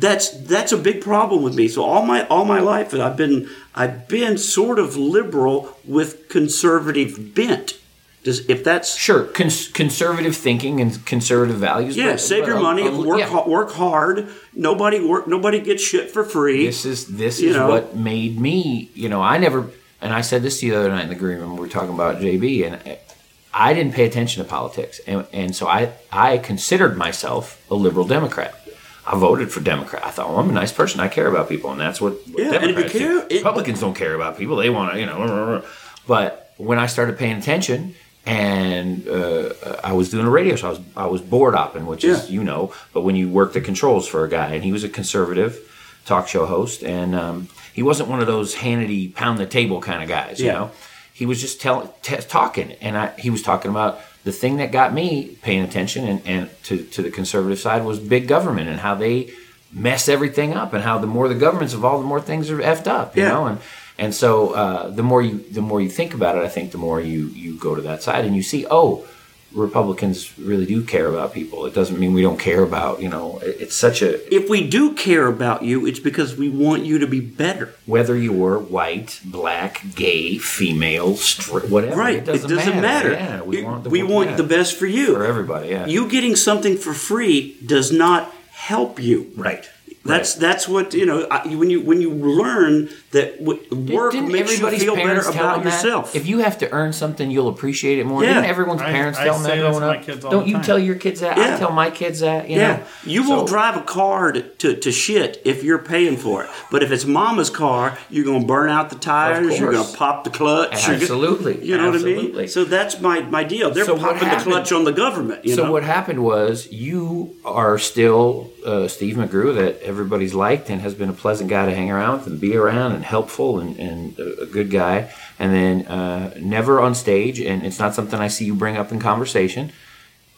that's that's a big problem with me. So all my all my life I've been I've been sort of liberal with conservative bent. Does if that's Sure, cons- conservative thinking and conservative values. yeah, but- save but your a- money, um, a- work yeah. ha- work hard. Nobody work. Nobody gets shit for free. This is this You is know? what made me. You know, I never. And I said this to you the other night in the green room. We were talking about JB, and eh, I didn't pay attention to politics, and, and so I I considered myself a liberal Democrat. I voted for Democrat. I thought, well, I'm a nice person. I care about people, and that's what, Yeah, and if you Democrats do. it- Republicans don't care about people. They want to, you know. But when I started paying attention, and uh, I was doing a radio show, I was I was board opping, which is you know, but when you work the controls for a guy, and he was a conservative talk show host, and um, he wasn't one of those Hannity pound the table kind of guys, you know. He was just telling, t- talking, and I, he was talking about the thing that got me paying attention and, and to, to the conservative side was big government and how they mess everything up, and how the more the government's involved, the more things are effed up, you Yeah. know, and and so uh, the more you the more you think about it, I think the more you you go to that side and you see, oh, Republicans really do care about people. It doesn't mean we don't care about you know. it- It's such a if we do care about you, it's because we want you to be better. whether you're white, black, gay, female, straight, whatever. Right. It doesn't, matter. Yeah, we It- want the, we want yeah, the best for you. for everybody. Yeah. You getting something for free does not help you. right. That's that's what you know. When you when you learn that w- work Didn't makes you feel better about them that? yourself. If you have to earn something, you'll appreciate it more. Yeah. Didn't everyone's I- parents I tell them that that to growing my up? kids all Don't the you time. tell your kids that? Yeah. I tell my kids that. You yeah, know? you will So- drive a car to, to, to shit if you're paying for it. But if it's mama's car, you're going to burn out the tires. You're going to pop the clutch. you're go- Absolutely. you know what I mean? So that's my, my deal. They're So what popping the clutch on the government. You so know? what happened was you are still uh, Steve McGrew that everybody's liked and has been a pleasant guy to hang around with and be around and helpful and, and a good guy. And then uh, never on stage, and it's not something I see you bring up in conversation.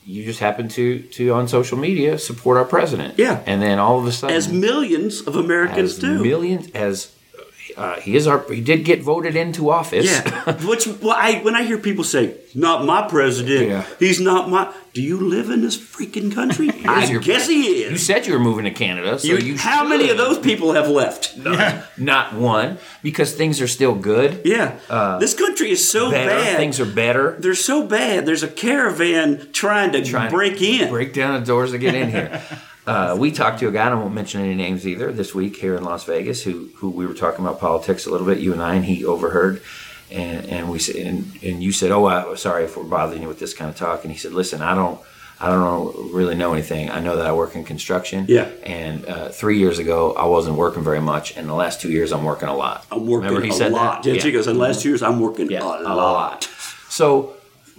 You just happen to to on social media support our president. Yeah. And then all of a sudden, As millions of Americans as do. millions as uh, he is our he did get voted into office. Yeah, which well, I when I hear people say, "Not my president," Yeah. he's not my. Do you live in this freaking country? I is your guess he You said you were moving to Canada, so You- you, how many of those people have left? Not one, because things are still good. Yeah, this country is so Uh, better. bad. Things are better. They're so bad. There's a caravan trying to Trying to break in. break down the doors to get in here. Uh, we talked to a guy, and I won't mention any names either, this week here in Las Vegas, who who we were talking about politics a little bit, you and I, and he overheard, and and we said, and, and you said, oh, I, sorry if we're bothering you with this kind of talk, and he said, listen, I don't. I don't know, really know anything. I know that I work in construction. Yeah. And uh, three years ago, I wasn't working very much. And the last two years, I'm working a lot. I'm working Remember he a said lot. that? Yeah, she goes, in the last two years, I'm working Yeah, a, lot. So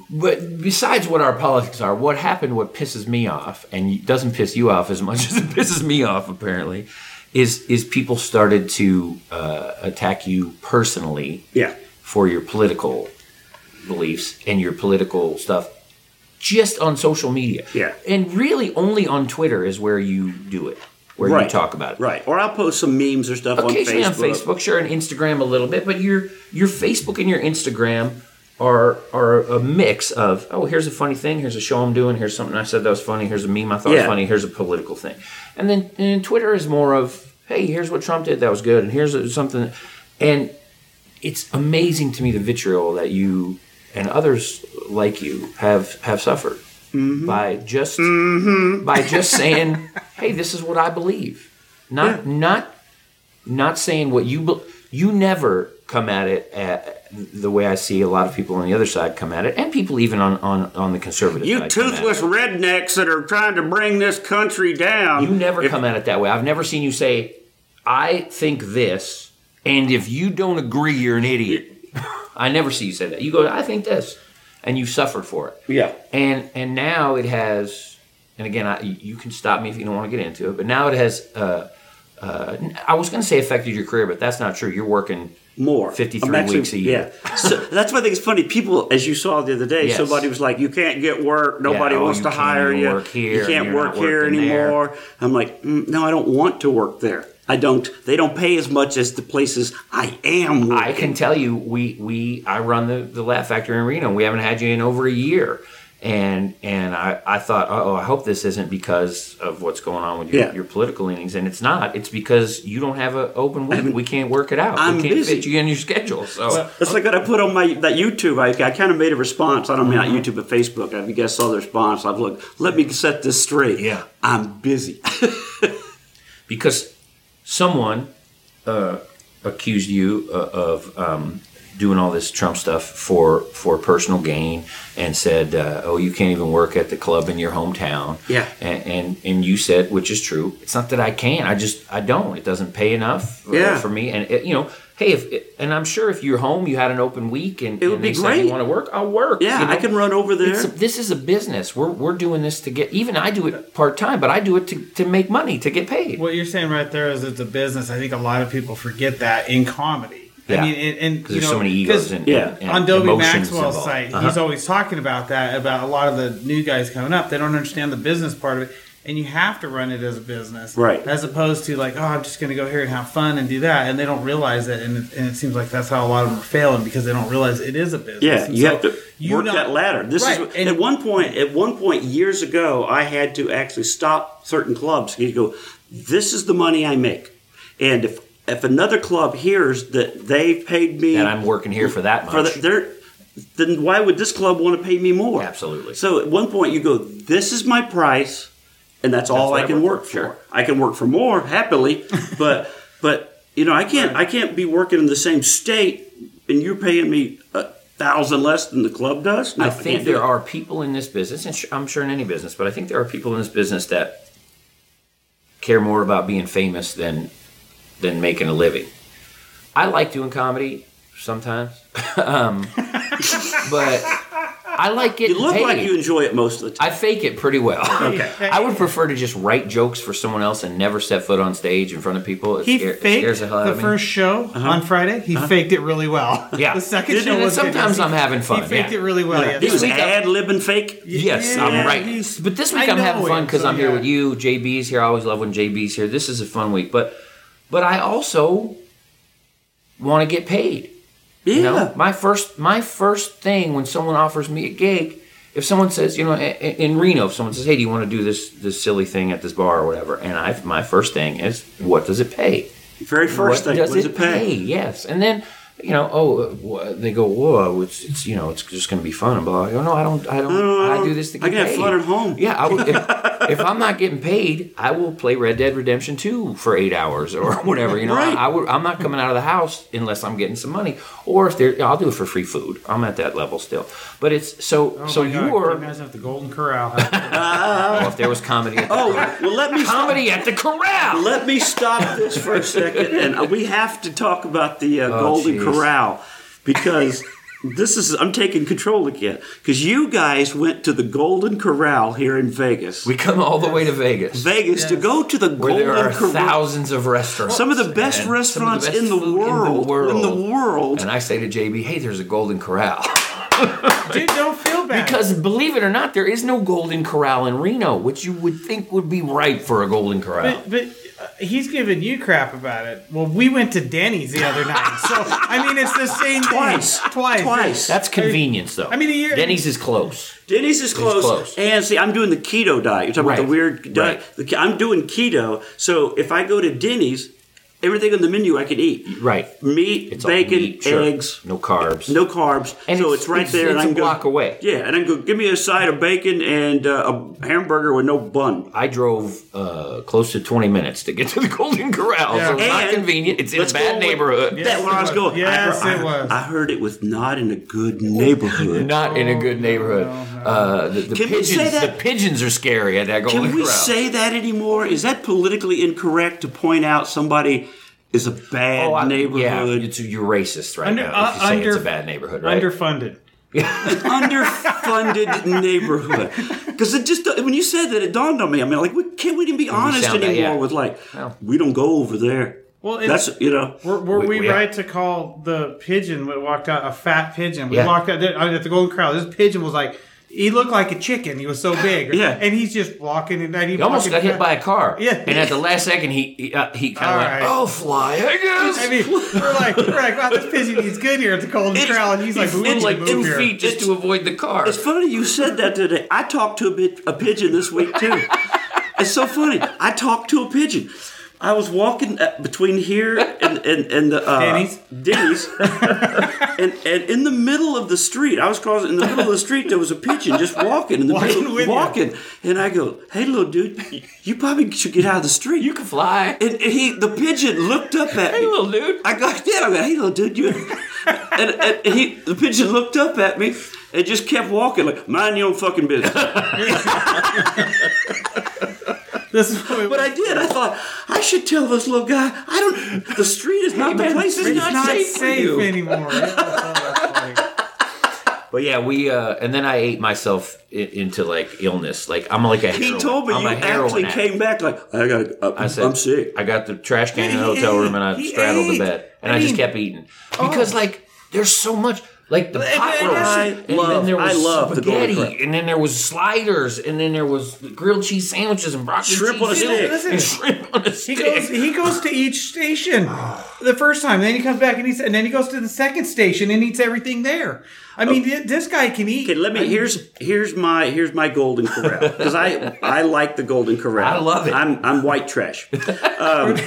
but besides what our politics are, what happened, what pisses me off, and doesn't piss you off as much as it pisses me off, apparently, is is people started to uh, attack you personally Yeah. for your political beliefs and your political stuff just on social media. Yeah. And really only on Twitter is where you do it, where you Right. talk about it. Right. Or I'll post some memes or stuff Occasionally on on Facebook. Facebook, sure, and Instagram a little bit, but your your Facebook and your Instagram are are a mix of oh here's a funny thing, here's a show I'm doing, here's something I said that was funny, here's a meme I thought was funny, here's a political thing, and then and Twitter is more of hey here's what Trump did that was good, and here's something, and it's amazing to me the vitriol that you and others like you have have suffered Mm-hmm. by just by just saying hey this is what I believe, not not not saying what you be- you never come at it at the way I see a lot of people on the other side come at it, and people even on on, on the conservative You side. at toothless rednecks that are trying to bring this country down. You never If- come at it that way. I've never seen you say, "I think this," and if you don't agree, you're an idiot. I never see you say that. You go, "I think this," and you suffered for it. Yeah. and and now it has and again I, you can stop me if you don't want to get into it but now it has uh, uh, i was going to say affected your career but that's not true you're working more 53 I'm actually- weeks a year Yeah, so that's why I think it's funny. People, as you saw the other day, Yes. somebody was like, "You can't get work. Nobody oh, wants to hire you. work here, you can't work here working there." anymore." I'm like, mm, "No, I don't want to work there. I don't. They don't pay as much as the places I am working." i can tell you we we i run the the laugh factory in reno we haven't had you in over a year and and i i thought oh i hope this isn't because of what's going on with your, Yeah. your political leanings and it's not it's because you don't have an open week haven't- we can't work it out I'm we can't busy. fit you in your schedule so That's like what I put on my that YouTube. I, I kind of made a response. I don't mean Mm-hmm. not YouTube, but Facebook. If you guys saw the response, I've looked. Let me set this straight. Yeah. I'm busy. because someone uh, accused you uh, of um, doing all this Trump stuff for for personal gain, and said, uh, "Oh, you can't even work at the club in your hometown." Yeah. and, and and you said, which is true. It's not that I can't. I just I don't. It doesn't pay enough Yeah. for me. And it, you know, hey, if and I'm sure if you're home, you had an open week, and It would and be they said great. you want to work, I'll work. yeah, you know? I can run over there. It's a, this is a business. We're, we're doing this to get. Even I do it part time, but I do it to, to make money to get paid. What you're saying right there is it's a business. I think a lot of people forget that in comedy. Yeah. I mean, and, and Because you there's know, so many egos 'cause and, Yeah. and, and on Dobie Maxwell's involved. site, Uh-huh. he's always talking about that about a lot of the new guys coming up. They don't understand the business part of it, and you have to run it as a business, Right. As opposed to like, oh, I'm just going to go here and have fun and do that, and they don't realize it, and it, and it seems like that's how a lot of them are failing because they don't realize it is a business. Yeah, And you so have to you work not- that ladder. This right, is and- at one point. At one point years ago, I had to actually stop certain clubs. You go, this is the money I make, and if if another club hears that they've paid me and I'm working here for that much. for the, then why would this club want to pay me more? Absolutely. So at one point you go, this is my price, and that's, all what I I can work work for, sure. I can work for more happily, but but you know I can't I can't be working in the same state and you're paying me a thousand less than the club does. No, I think do there are people in this business, and I'm sure in any business, but I think there are people in this business that care more about being famous than than making a living. I like doing comedy sometimes, um, but I like getting You look paid. like you enjoy it most of the time. I fake it pretty well. Okay. I would prefer to just write jokes for someone else and never step foot on stage in front of people. It, He scare- faked scares the hell out the of me. first show on Friday. He faked it really well. Yeah. the second Did show was. Sometimes He- I'm having fun, He faked yeah. it really well. Yeah, yes. he was week I- ad libbing fake. Yes, Yeah, I'm right. But this week I I'm having fun because so I'm here yeah. with you. JB's here. I always love when JB's here. This is a fun week, but but I also want to get paid. Yeah. You know, my first my first thing when someone offers me a gig, if someone says, you know, i- i- in Reno, if someone says, "Hey, do you want to do this this silly thing at this bar or whatever?" and I my first thing is, "What does it pay?" Very first what thing. does what does it it pay? Yes, and then you know, oh, uh, they go, whoa, it's, it's you know, it's just going to be fun and blah. I go, no, I don't, I don't, No, no, I do this to I get can have paid. fun at home. Yeah, I would, if, if I'm not getting paid, I will play Red Dead Redemption 2 for eight hours or whatever. You know, Right. I, I would, I'm not coming out of the house unless I'm getting some money, or if there, I'll do it for free food. I'm at that level still. But it's so, Oh so you're, you guys have the Golden Corral. oh, if there was comedy, at the, Oh well, let me comedy at the corral. Let me stop this for a second, and uh, we have to talk about the uh, Golden jeez. Corral because this is I'm taking control again because you guys went to the Golden Corral here in Vegas. We come all the way to Vegas, Vegas to go to the where Golden there are Corral. thousands of restaurants. Some of the best and some of restaurants best in, the world, in the world. And I say to JB, "Hey, there's a Golden Corral." Dude, don't feel bad. Because believe it or not, there is no Golden Corral in Reno, which you would think would be right for a Golden Corral. But, but uh, he's giving you crap about it. Well, we went to Denny's the other night, so I mean it's the same thing. Twice. twice, Twice. That's convenience, though. I mean, a year- Denny's is close. Denny's is close. close. And see, I'm doing the keto diet. You're talking about the weird diet. Right. The ke- I'm doing keto. So if I go to Denny's, everything on the menu I can eat. Right. Meat, It's bacon, meat, sure. eggs, no carbs. no carbs. And so it's- it's, right it's- there, and it's I a can go block away. Yeah, and I can go give me a side of bacon and uh, a hamburger with no bun. I drove uh, close to 20 minutes to get to the Golden Corral, so it's not convenient. It's in a bad go with- neighborhood. That's where I was going. Yes, I it was. I, I heard it was not in a good neighborhood. Not in a good neighborhood. Uh, the, the Can we say pigeons, the pigeons are scary at that Golden Can we Corral. say that anymore? Is that politically incorrect to point out somebody is a bad Oh, I- neighborhood? Yeah, it's, you're racist right Under- now. If you uh, say it's under- a bad neighborhood, right? underfunded. underfunded neighborhood. Because it just when you said that, it dawned on me. I mean, like, we can't we even be honest sound that, anymore yeah. with like, No. we don't go over there. Well, it- that's you know, Were, were We- we, we- right to call the pigeon that walked out a fat pigeon? We Yeah. walked out there, at the Golden Corral. This pigeon was like, he looked like a chicken. He was so big. Yeah. And he's just walking and he He almost got hit by a car. Yeah. And at the last second, he he, uh, he kind of All went, right. "Oh, fly, I guess." I mean, we're like, we're like, wow, this pigeon he's good here at the Golden It's- Corral, and he's like, it's we need it's to like move two here. feet just to avoid the car. It's funny you said that today. I talked to a, bit, a pigeon this week too. it's so funny. I talked to a pigeon. I was walking uh, between here and and, and the uh, Denny's? Denny's, and and in the middle of the street, I was crossing. In the middle of the street, there was a pigeon just walking in the Walking middle, with you. walking, and I go, "Hey, little dude, you probably should get out of the street." you can fly. and, and he, the pigeon, looked up at me. Hey, little dude. I got yeah, I go, hey little dude, you and, and, and he the pigeon looked up at me and just kept walking like mind your own fucking business. This is what But I did. I thought I should tell this little guy. I don't. The street is not the man, place. it's It's not not safe safe. you. anymore. Yeah, that's funny. But yeah, we uh, and then I ate myself i- into like illness. Like I'm like a He told me I'm you actually addict. came back like I got. Uh, I said, I'm sick. I got the trash can in the hotel ate. room and I He straddled ate. the bed and I I, just kept eating because like there's so much. Like the pot and roast, I and then there was I love the Golden spaghetti, Corral. and then there was sliders, and then there was grilled cheese sandwiches and broccoli Shrimp on a cheese stick. dip, and shrimp on a He stick. goes. He goes to each station the first time. Then he comes back and eats, and then he goes to the second station and eats everything there. I mean, th- this guy can eat. Okay, let me. Here's here's my here's my golden corral because I I like the golden corral. I love it. I'm I'm white trash. Um,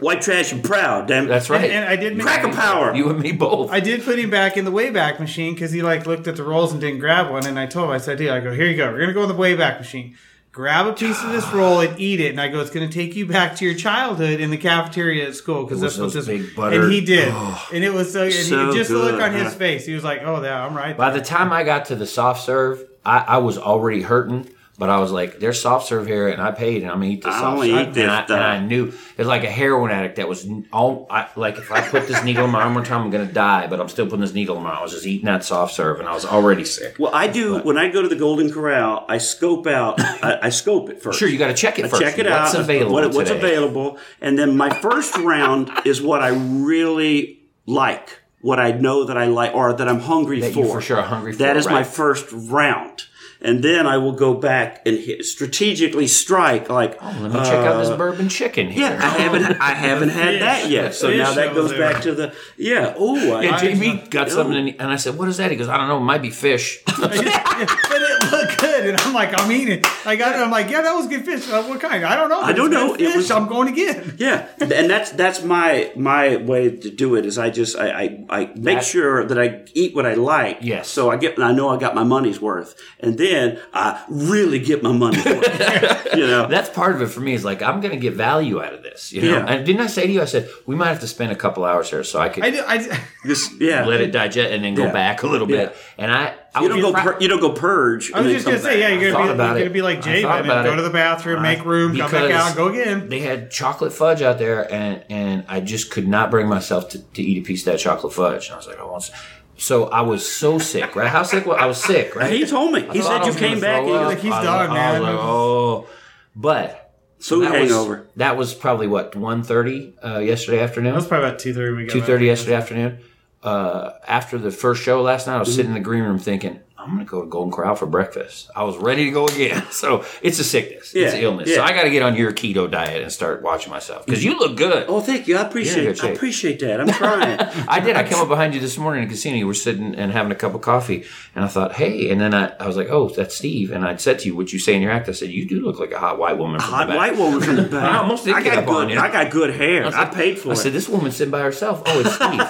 white trash and proud. Damn. That's right. And I did make Cracker power. you and me both. I did put him back in the Wayback Machine because he like looked at the rolls and didn't grab one. And I told him, I said, "Dude, I go, here you go. We're gonna go in the Wayback Machine. Grab a piece of this roll and eat it." And I go, "It's gonna take you back to your childhood in the cafeteria at school because It that's was what this." big buttered- and he did, and it was so. And So he, just the look good, on his face, he was like, "Oh, yeah, I'm right." By the time I got to the soft serve, I, I was already hurting. But I was like, "There's soft serve here, and I paid, and I'm gonna eat this I soft only serve." eat and, this I, and. I knew it's like a heroin addict that was all I, like. If I put this needle in my arm one time, I'm gonna die. But I'm still putting this needle in my. arm. I was just eating that soft serve, and I was already sick. Well, I do when I go to the Golden Corral. I scope out. I, I scope it first. Sure, you got to check it I first. check it what's out. available what- what's today. available, and then my first round is what I really like. What I know that I like, or that I'm hungry That for. you for sure are hungry That for, is my first round, and then I will go back and hit, strategically strike. Like, Oh, Let me check out this bourbon chicken here. yeah, I haven't, I haven't had that yet. So now that goes there. back to the yeah. Oh, I, Yeah, I- JB got oh. something, and, and I said, "What is that?" He goes, "I don't know. It might be fish." but it looked good, and I'm like, I'm eating it. I got it. I'm like, yeah, that was good fish. Uh, what kind? I don't know. I don't know. good It Fish. was- I'm going again. Yeah, and that's that's my my way to do it. Is I just I I, I make That- sure that I eat what I like. Yes. So I get I know I got my money's worth, and then I really get my money's worth. you know. That's part of it for me. Is like I'm going to get value out of this. You know. Yeah. And didn't I say to you? I said we might have to spend a couple hours here so I could I, do, I Just yeah. let it digest and then go Yeah. back a little bit. Yeah. And I, I you don't go proud- pur- you don't go purge. I was just gonna say, yeah, you're gonna be, about you're gonna be like I Jay thought and go it. to the bathroom, make room, come back out, go again. They had chocolate fudge out there, and and I just could not bring myself to, to eat a piece of that chocolate fudge. And I was like, I want. Some. So I was so sick, right? How sick? was I was sick, right? He told me. He said you came back. throw and. Like, he's I was- done, I was man. like, oh, but so that was- that was probably what 1.30 uh, yesterday afternoon. That was probably about two thirty. We got two back. thirty yesterday afternoon. Uh, after the first show last night, I was sitting in the green room thinking, I'm gonna go to Golden Corral for breakfast. I was ready to go again. So it's a sickness, it's an illness. yeah. So I got to get on your keto diet and start watching myself because you look good. Oh, thank you. I appreciate. good I appreciate that. I'm trying. I did. I came up behind you this morning in the casino. You were sitting and having a cup of coffee, and I thought, hey. And then I, I was like, oh, that's Steve. And I'd said to you, what you say in your act? I said, you do look like a hot white woman. Hot white woman from the back. I almost did I get got up on good. you. I got good hair. I, paid for I it. I said, this woman's sitting by herself. Oh, it's Steve.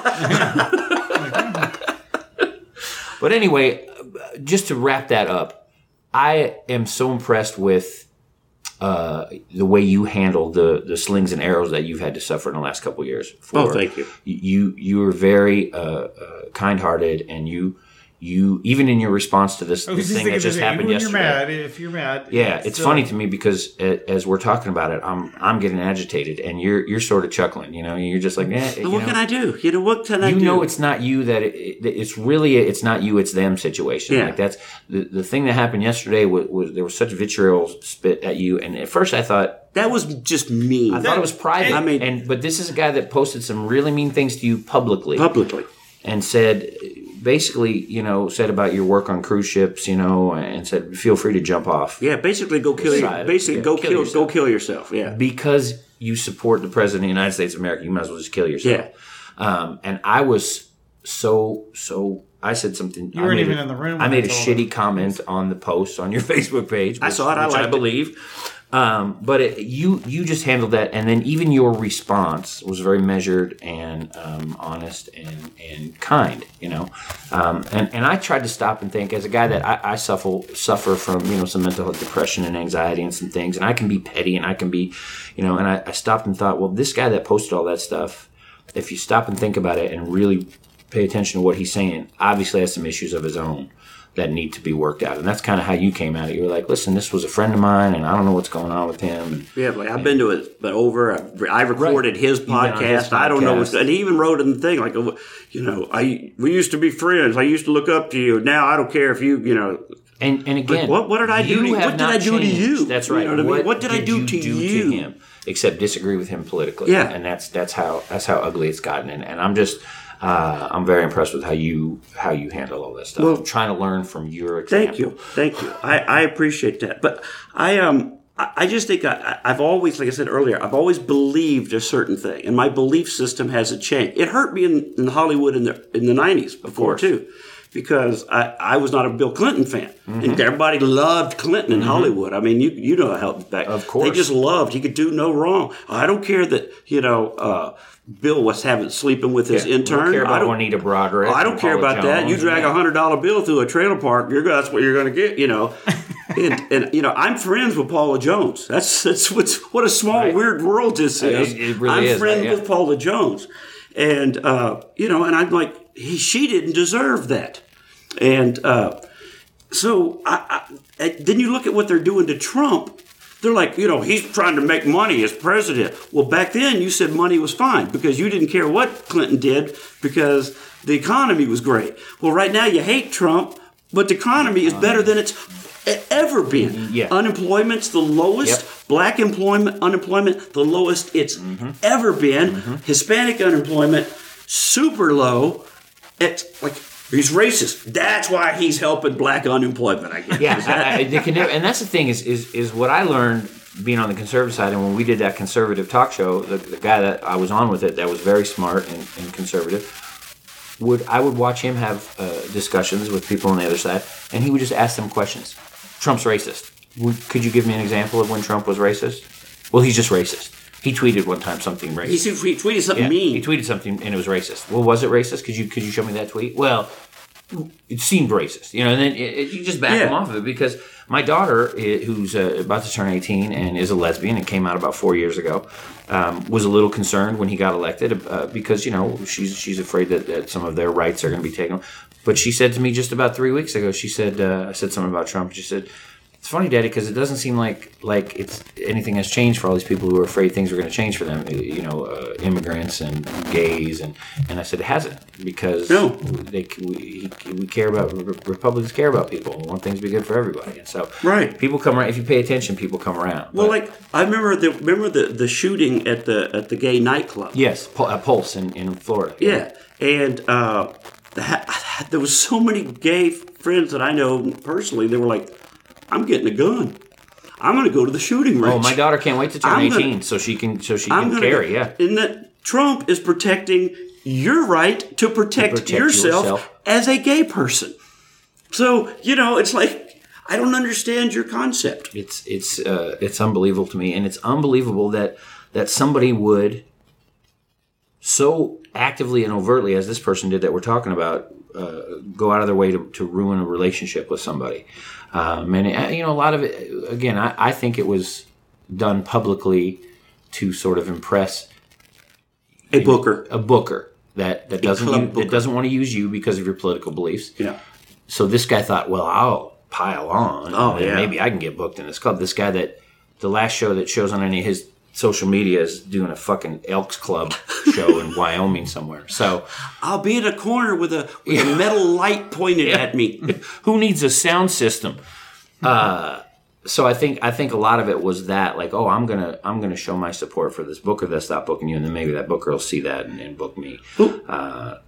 but anyway, just to wrap that up, I am so impressed with uh, the way you handle the the slings and arrows that you've had to suffer in the last couple of years. For, Oh, thank you. You you are very uh, uh, kind hearted, and you you even in your response to this, I was this thing that thinking just the same. happened when yesterday. You're mad. If you're mad, Yeah, it's still- funny to me because as we're talking about it, I'm I'm getting agitated, and you're you're sort of chuckling. You know, you're just like, eh, what know, can I do? You know what can I do? you do? know it's not you that it, it- it's really a, it's not you it's them situation Yeah. like that's the, the thing that happened yesterday was, was there was such vitriol spit at you and at first i thought that was just me. i thought it was private I mean- and but this is a guy that posted some really mean things to you publicly publicly. and said basically you know said about your work on cruise ships you know and said feel free to jump off Yeah, basically go kill. Decide. Your, basically Yeah, go kill kill. yourself. go kill yourself. Yeah. because you support the president of the United States of America, you might as well just kill yourself. Um, and I was so so. I said something. You I weren't made even a- in the room I made I a told shitty comment on the post on your Facebook page. I saw it. I which I liked it. Um, but it, you you just handled that, and then even your response was very measured and um, honest and and kind. You know, um, and and I tried to stop and think as a guy that I, I suffer suffer from you know some mental health depression and anxiety and some things, and I can be petty and I can be, you know, and I, I stopped and thought, well, this guy that posted all that stuff, if you stop and think about it and really pay attention to what he's saying, obviously has some issues of his own that need to be worked out. And that's kind of how you came at it. You were like, listen, this was a friend of mine, and I don't know what's going on with him. And Yeah, like I've been to it, but over. I've, I recorded his been on his podcast. I don't know, what's, and he even wrote in the thing like, you know, I we used to be friends. I used to look up to you. Now I don't care if you, you know, And and again, what- what did I do to- what did I do to you? That's You right. know what I mean? What did I do to you? him except disagree with him politically? Yeah. and that's that's how that's how ugly it's gotten. And, and I'm just uh, I'm very impressed with how you how you handle all this stuff. Well, I'm trying to learn from your example. Thank you, thank you. I, I appreciate that. But I um I just think I, I've always, like I said earlier, I've always believed a certain thing, and my belief system hasn't changed. It hurt me in, in Hollywood in the in the nineties before too, because I, I was not a Bill Clinton fan, Mm-hmm. and everybody loved Clinton in Hollywood. I mean, you you know how back Of course. they just loved. He could do no wrong. I don't care that you know. Uh, Bill was having sleeping with his Yeah, intern. Don't care I about don't- Juanita Broaddrick. I don't care Paula about that. You drag a hundred dollar bill through a trailer park, you're that's what you're going to get. You know, and, and you know I'm friends with Paula Jones. That's that's what's what a small Right. weird world this is. it really I'm is, friends yeah. with Paula Jones, and uh, you know, and I'm like, he, she didn't deserve that, and uh, so I, I, then you look at what they're doing to Trump. They're like, you know, he's trying to make money as president. Well, back then you said money was fine because you didn't care what Clinton did because the economy was great. Well, right now you hate Trump, but the economy is better than it's ever been. Yeah. Unemployment's the lowest. Yep. Black employment, unemployment, the lowest it's Mm-hmm. ever been. Hispanic unemployment, super low. It's like he's racist. That's why he's helping black unemployment. I guess. Yeah, I, I, never, and that's the thing is, is is what I learned being on the conservative side, and when we did that conservative talk show, the, the guy that I was on with it, that was very smart and, and conservative, would I would watch him have uh, discussions with people on the other side, and he would just ask them questions. Trump's racist. Would, could you give me an example of when Trump was racist? Well, he's just racist. He tweeted one time something racist. He, he tweeted something Yeah, mean. He tweeted something and it was racist. Well, was it racist? Could you could you show me that tweet? Well, it seemed racist, you know. And then it, it- you just back Yeah. him off of it because my daughter, who's uh, about to turn eighteen and is a lesbian and came out about four years ago, um, was a little concerned when he got elected uh, because you know she's she's afraid that, that some of their rights are going to be taken. But she said to me just about three weeks ago, she said uh, I said something about Trump. She said. It's funny, Daddy, because it doesn't seem like like it's anything has changed for all these people who are afraid things are going to change for them. You know, uh, immigrants and gays, and and I said it hasn't because No. they we, we care about Republicans care about people and want things to be good for everybody, and so Right. people come around. If you pay attention, people come around. Well, But- like I remember the remember the, the shooting at the at the gay nightclub. yes, uh, Pulse in, in Florida. Yeah, and uh, ha- there was so many gay friends that I know personally. They were like, "I'm getting a gun. I'm going to go to the shooting range." Oh, my daughter can't wait to turn I'm gonna- 18 so she can so she I'm can carry. go- Yeah. and that Trump is protecting your right to protect, protect yourself, yourself. as a gay person. So you know, it's like I don't understand your concept. It's it's uh, it's unbelievable to me, and it's unbelievable that that somebody would so actively and overtly, as this person did that we're talking about, uh, go out of their way to, to ruin a relationship with somebody. Um, and uh, you know, a lot of it. Again, I, I think it was done publicly to sort of impress A Booker. a booker that that doesn't club u- booker. that doesn't want to use you because of your political beliefs. Yeah. So this guy thought, well, I'll pile on. Oh, and yeah. Maybe I can get booked in this club. This guy that the last show that shows on any of his social media is doing a fucking Elks Club show in Wyoming somewhere. So I'll be in a corner with a, with a metal light pointed at me. who needs a sound system? Uh, so I think I think a lot of it was that like oh I'm gonna I'm gonna show my support for this booker that's not booking you and then maybe that booker will see that and, and book me. Uh,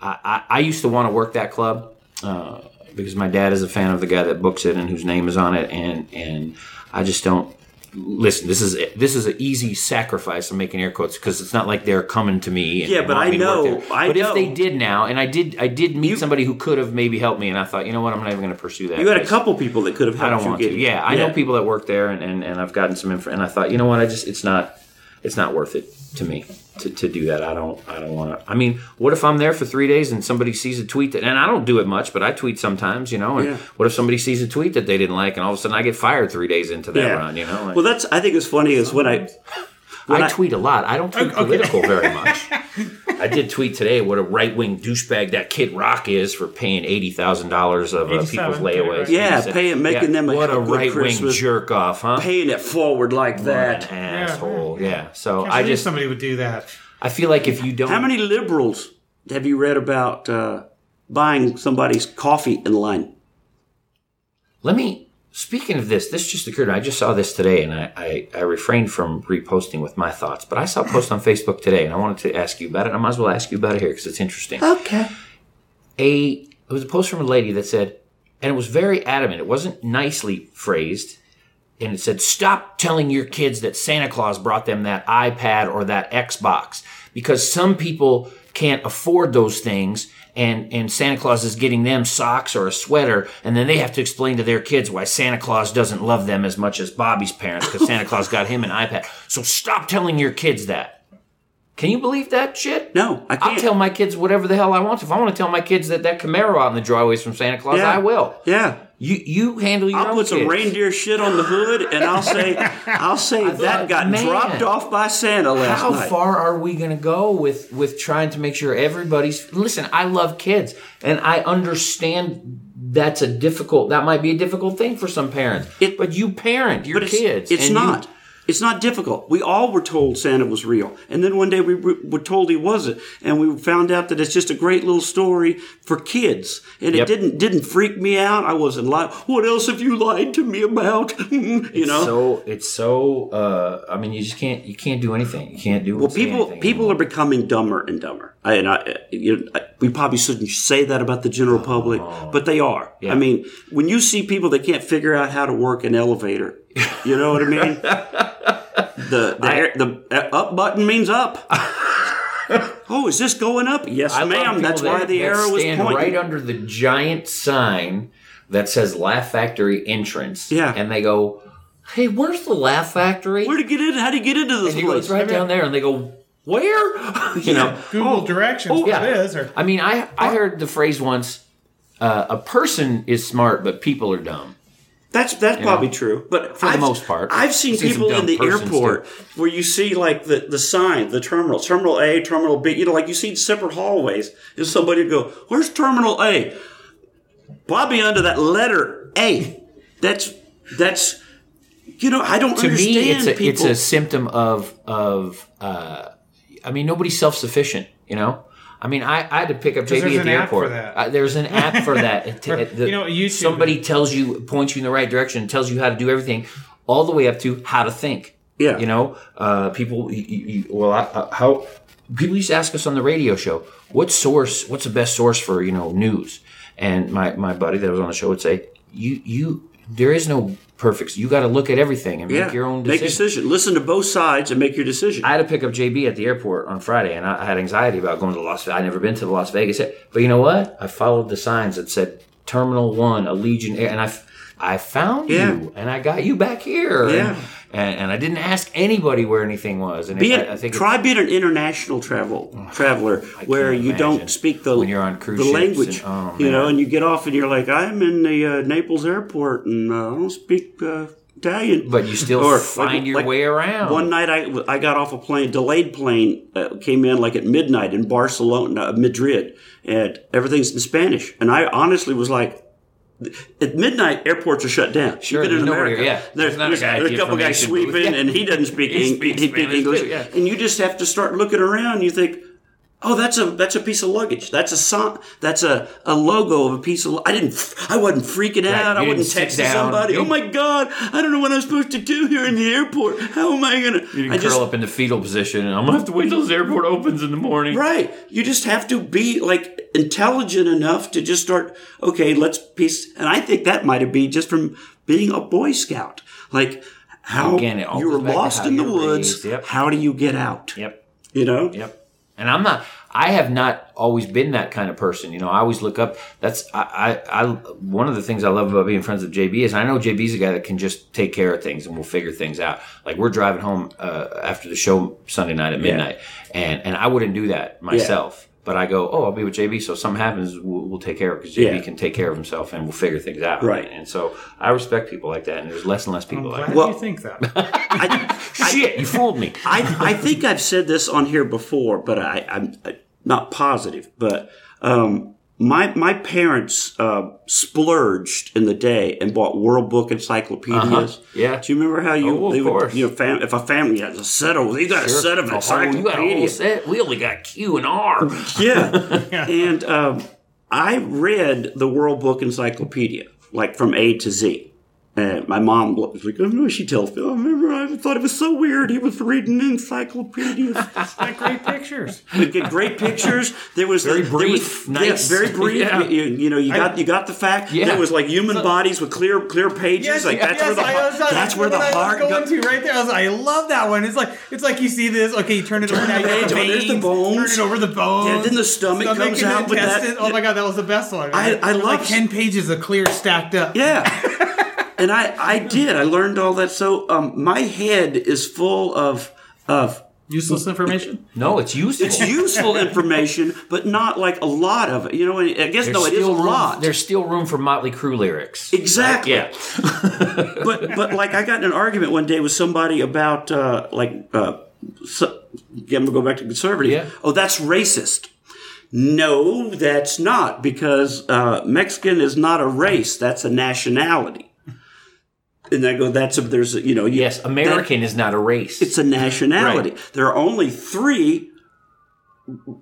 I, I, I used to want to work that club uh, because my dad is a fan of the guy that books it and whose name is on it and and I just don't listen. This is this is an easy sacrifice. I'm making air quotes because it's not like they're coming to me. And Yeah, but I know- I but know. if they did now, and I did I did meet somebody who could have maybe helped me, and I thought you know what I'm not even going to pursue that. You had a couple people that could have I helped don't want you to. get Yeah, I know people that work there, and, and, and I've gotten some info, and I thought, you know what, I just it's not it's not worth it to me to, to do that. I don't I don't want to. I mean, what if I'm there for three days and somebody sees a tweet that, and I don't do it much, but I tweet sometimes, you know. And Yeah. what if somebody sees a tweet that they didn't like, and all of a sudden I get fired three days into that run, you know? Like, well, that's I think it's funny is when I when I, I- tweet a lot. I don't tweet political very much. I did tweet today what a right wing douchebag that Kid Rock is for paying eighty thousand dollars of uh, people's layaways. Yeah, 87. paying- making them a what a right wing jerk off, huh? paying it forward like that. An asshole. Yeah. So Can't I just somebody would do that. I feel like if you don't How many liberals have you read about uh, buying somebody's coffee in line? let me speaking of this, this just occurred. I just saw this today and I, I, I refrained from reposting with my thoughts, but I saw a post on Facebook today and I wanted to ask you about it. I might as well ask you about it here because it's interesting. Okay. a it was a post from a lady that said, and it was very adamant. It wasn't nicely phrased, and it said, "Stop telling your kids that Santa Claus brought them that iPad or that Xbox because some people can't afford those things." And, and Santa Claus is getting them socks or a sweater, and then they have to explain to their kids why Santa Claus doesn't love them as much as Bobby's parents because Santa Claus got him an iPad. So stop telling your kids that. Can you believe that shit? No, I can't. I'll tell my kids whatever the hell I want. If I want to tell my kids that that Camaro out in the driveway is from Santa Claus, Yeah. I will. Yeah. You you handle your I'll put some reindeer shit on the hood, and I'll say, I'll say that got man. dropped off by Santa last How night. How far are we going to go with with trying to make sure everybody's listen? I love kids, and I understand that's a difficult. That might be a difficult thing for some parents. It- but you parent your it's, kids. it's and you- not. It's not difficult. We all were told Santa was real, and then one day we were told he wasn't, and we found out that it's just a great little story for kids, and Yep. it didn't didn't freak me out. I wasn't like, "What else have you lied to me about?" you know. so it's so. Uh, I mean, you just can't. You can't do anything. You can't do. well, people people are becoming dumber and dumber. I, and I, you know, I, we probably shouldn't say that about the general public, but they are. Yeah. I mean, when you see people that can't figure out how to work an elevator, you know what I mean? the the, air, the uh, up button means up. oh, is this going up? Yes, I ma'am. people That's why the that arrow was pointing. right under the giant sign that says Laugh Factory entrance. Yeah. and they go, "Hey, where's the Laugh Factory?" Where to get in? How do you get into this and he goes place? right down there, and they go, "Where?" you know. Google directions. yeah. What it is? Or I mean, I I heard the phrase once: uh, "A person is smart, but people are dumb." That's that's probably true, but For the I've- most part. I've seen seen people in the airport where you see like the the sign, the terminal, terminal A, terminal B. You know, like you see separate hallways, and somebody would go, "Where's terminal A?" Bobby under that letter A. That's that's you know I don't to understand me, it's a people. it's a symptom of of. Uh, I mean, nobody's self sufficient. You know. I mean, I, I had to pick up JB there's at an the app for airport. that. Uh, there's an app for that. It- it- the- You know, YouTube- somebody tells you, points you in the right direction, tells you how to do everything, all the way up to how to think. Yeah. You know, uh, people. You, you, you- well, I, uh, how people used to ask us on the radio show, what source? What's the best source for you know news? And my my buddy that was on the show would say, you you there is no perfect. You got to look at everything and yeah, make your own make decision. a decision. Listen to both sides and make your decision. I had to pick up JB at the airport on Friday, and I I had anxiety about going to Las Vegas. I'd never been to the Las Vegas. But you know what? I followed the signs that said Terminal One, Allegiant Air, and I, I found Yeah. you, and I got you back here. Yeah. And, and, and I didn't ask anybody where anything was. And Be it, I, I think try being an international travel traveler where you don't speak the When you're on cruise the language, and- oh, you know, and you get off and you're like, I'm in the uh, Naples airport and uh, I don't speak uh, Italian, But you still Or, find like- your like way around. One night I, I got off a plane, delayed plane, uh, came in like at midnight in Barcelona, uh, Madrid, and everything's in Spanish. And I honestly was like, at midnight, airports are shut down. Sure, you get in America. yeah. There's, There's a there's, guy there's a couple guys sweeping, Yeah. and he doesn't speak, He Eng- he speaks English. too, yeah. And you just have to start looking around. You think, oh, that's a that's a piece of luggage. That's a sign. That's a, a logo of a piece of. I didn't. I wasn't freaking out. I wasn't texting down. somebody. You- oh my god! I don't know what I'm supposed to do here in the airport. How am I gonna? you I can curl up in the fetal position, and I'm gonna have to wait till this airport opens in the morning. Right. You just have to be like intelligent enough to just start, okay, let's piece. And I think that might have been just from being a Boy Scout. Like how Again, you were goes back to lost in the woods. Yep. How do you get out? Yep. You know? Yep. And I'm not. I have not always been that kind of person. You know, I always look up. That's I. I. I one of the things I love about being friends with JB is I know JB's a guy that can just take care of things and we'll figure things out. Like we're driving home uh, after the show Sunday night at midnight, and and I wouldn't do that myself. But I go, oh, I'll be with JB. So if something happens, we'll, we'll take care of it because JB Yeah. can take care of himself and we'll figure things out. Right. And so I respect people like that, and there's less and less people like Why that. do Well- you think that? I, Shit, you fooled me. I, I think I've said this on here before, but I, I'm uh, not positive. But um, my my parents uh, splurged in the day and bought World Book encyclopedias. Yeah. Do you remember how you? Oh, of they would, course. you know, fam, if a family has a set of, you got a set of Oh, you got a whole encyclopedias. set. We only got Q and R. Yeah. and um, I read the World Book Encyclopedia, like from A to Z. And my mom was like, oh, no, she tells me, I remember I thought it was so weird. He was reading encyclopedias. It's like great pictures. We get great pictures. There was Very there was- brief, yeah, very brief. Yeah. You, you know, you got you got the fact. Yeah. There was like human bodies with clear clear pages. like that's where the I heart, was- that's where the I heart going goes. to right there. I was like, I love that one. It's like it's like you see this. Okay, you turn it over now. You got the page, oh, there's the bones. Turn it over the bones. Yeah, then the stomach comes and out with that- Oh my god, that was the best one. I- I love- like ten pages of clear stacked up. Yeah. and I I did. I learned all that. So um, my head is full of of Useless information. No, it's useful. it's useful information, but not like a lot of it. You know, I guess no, it is a room, lot. There's still room for Motley Crue lyrics. Exactly. Yeah. but but like I got in an argument one day with somebody about uh, like uh, so, yeah, I'm gonna go back to conservative. Yeah. Oh, that's racist. No, that's not because uh, Mexican is not a race. That's a nationality. And I go, that's a there's a, you know you, Yes, American is not a race. it's a nationality. Right. There are only three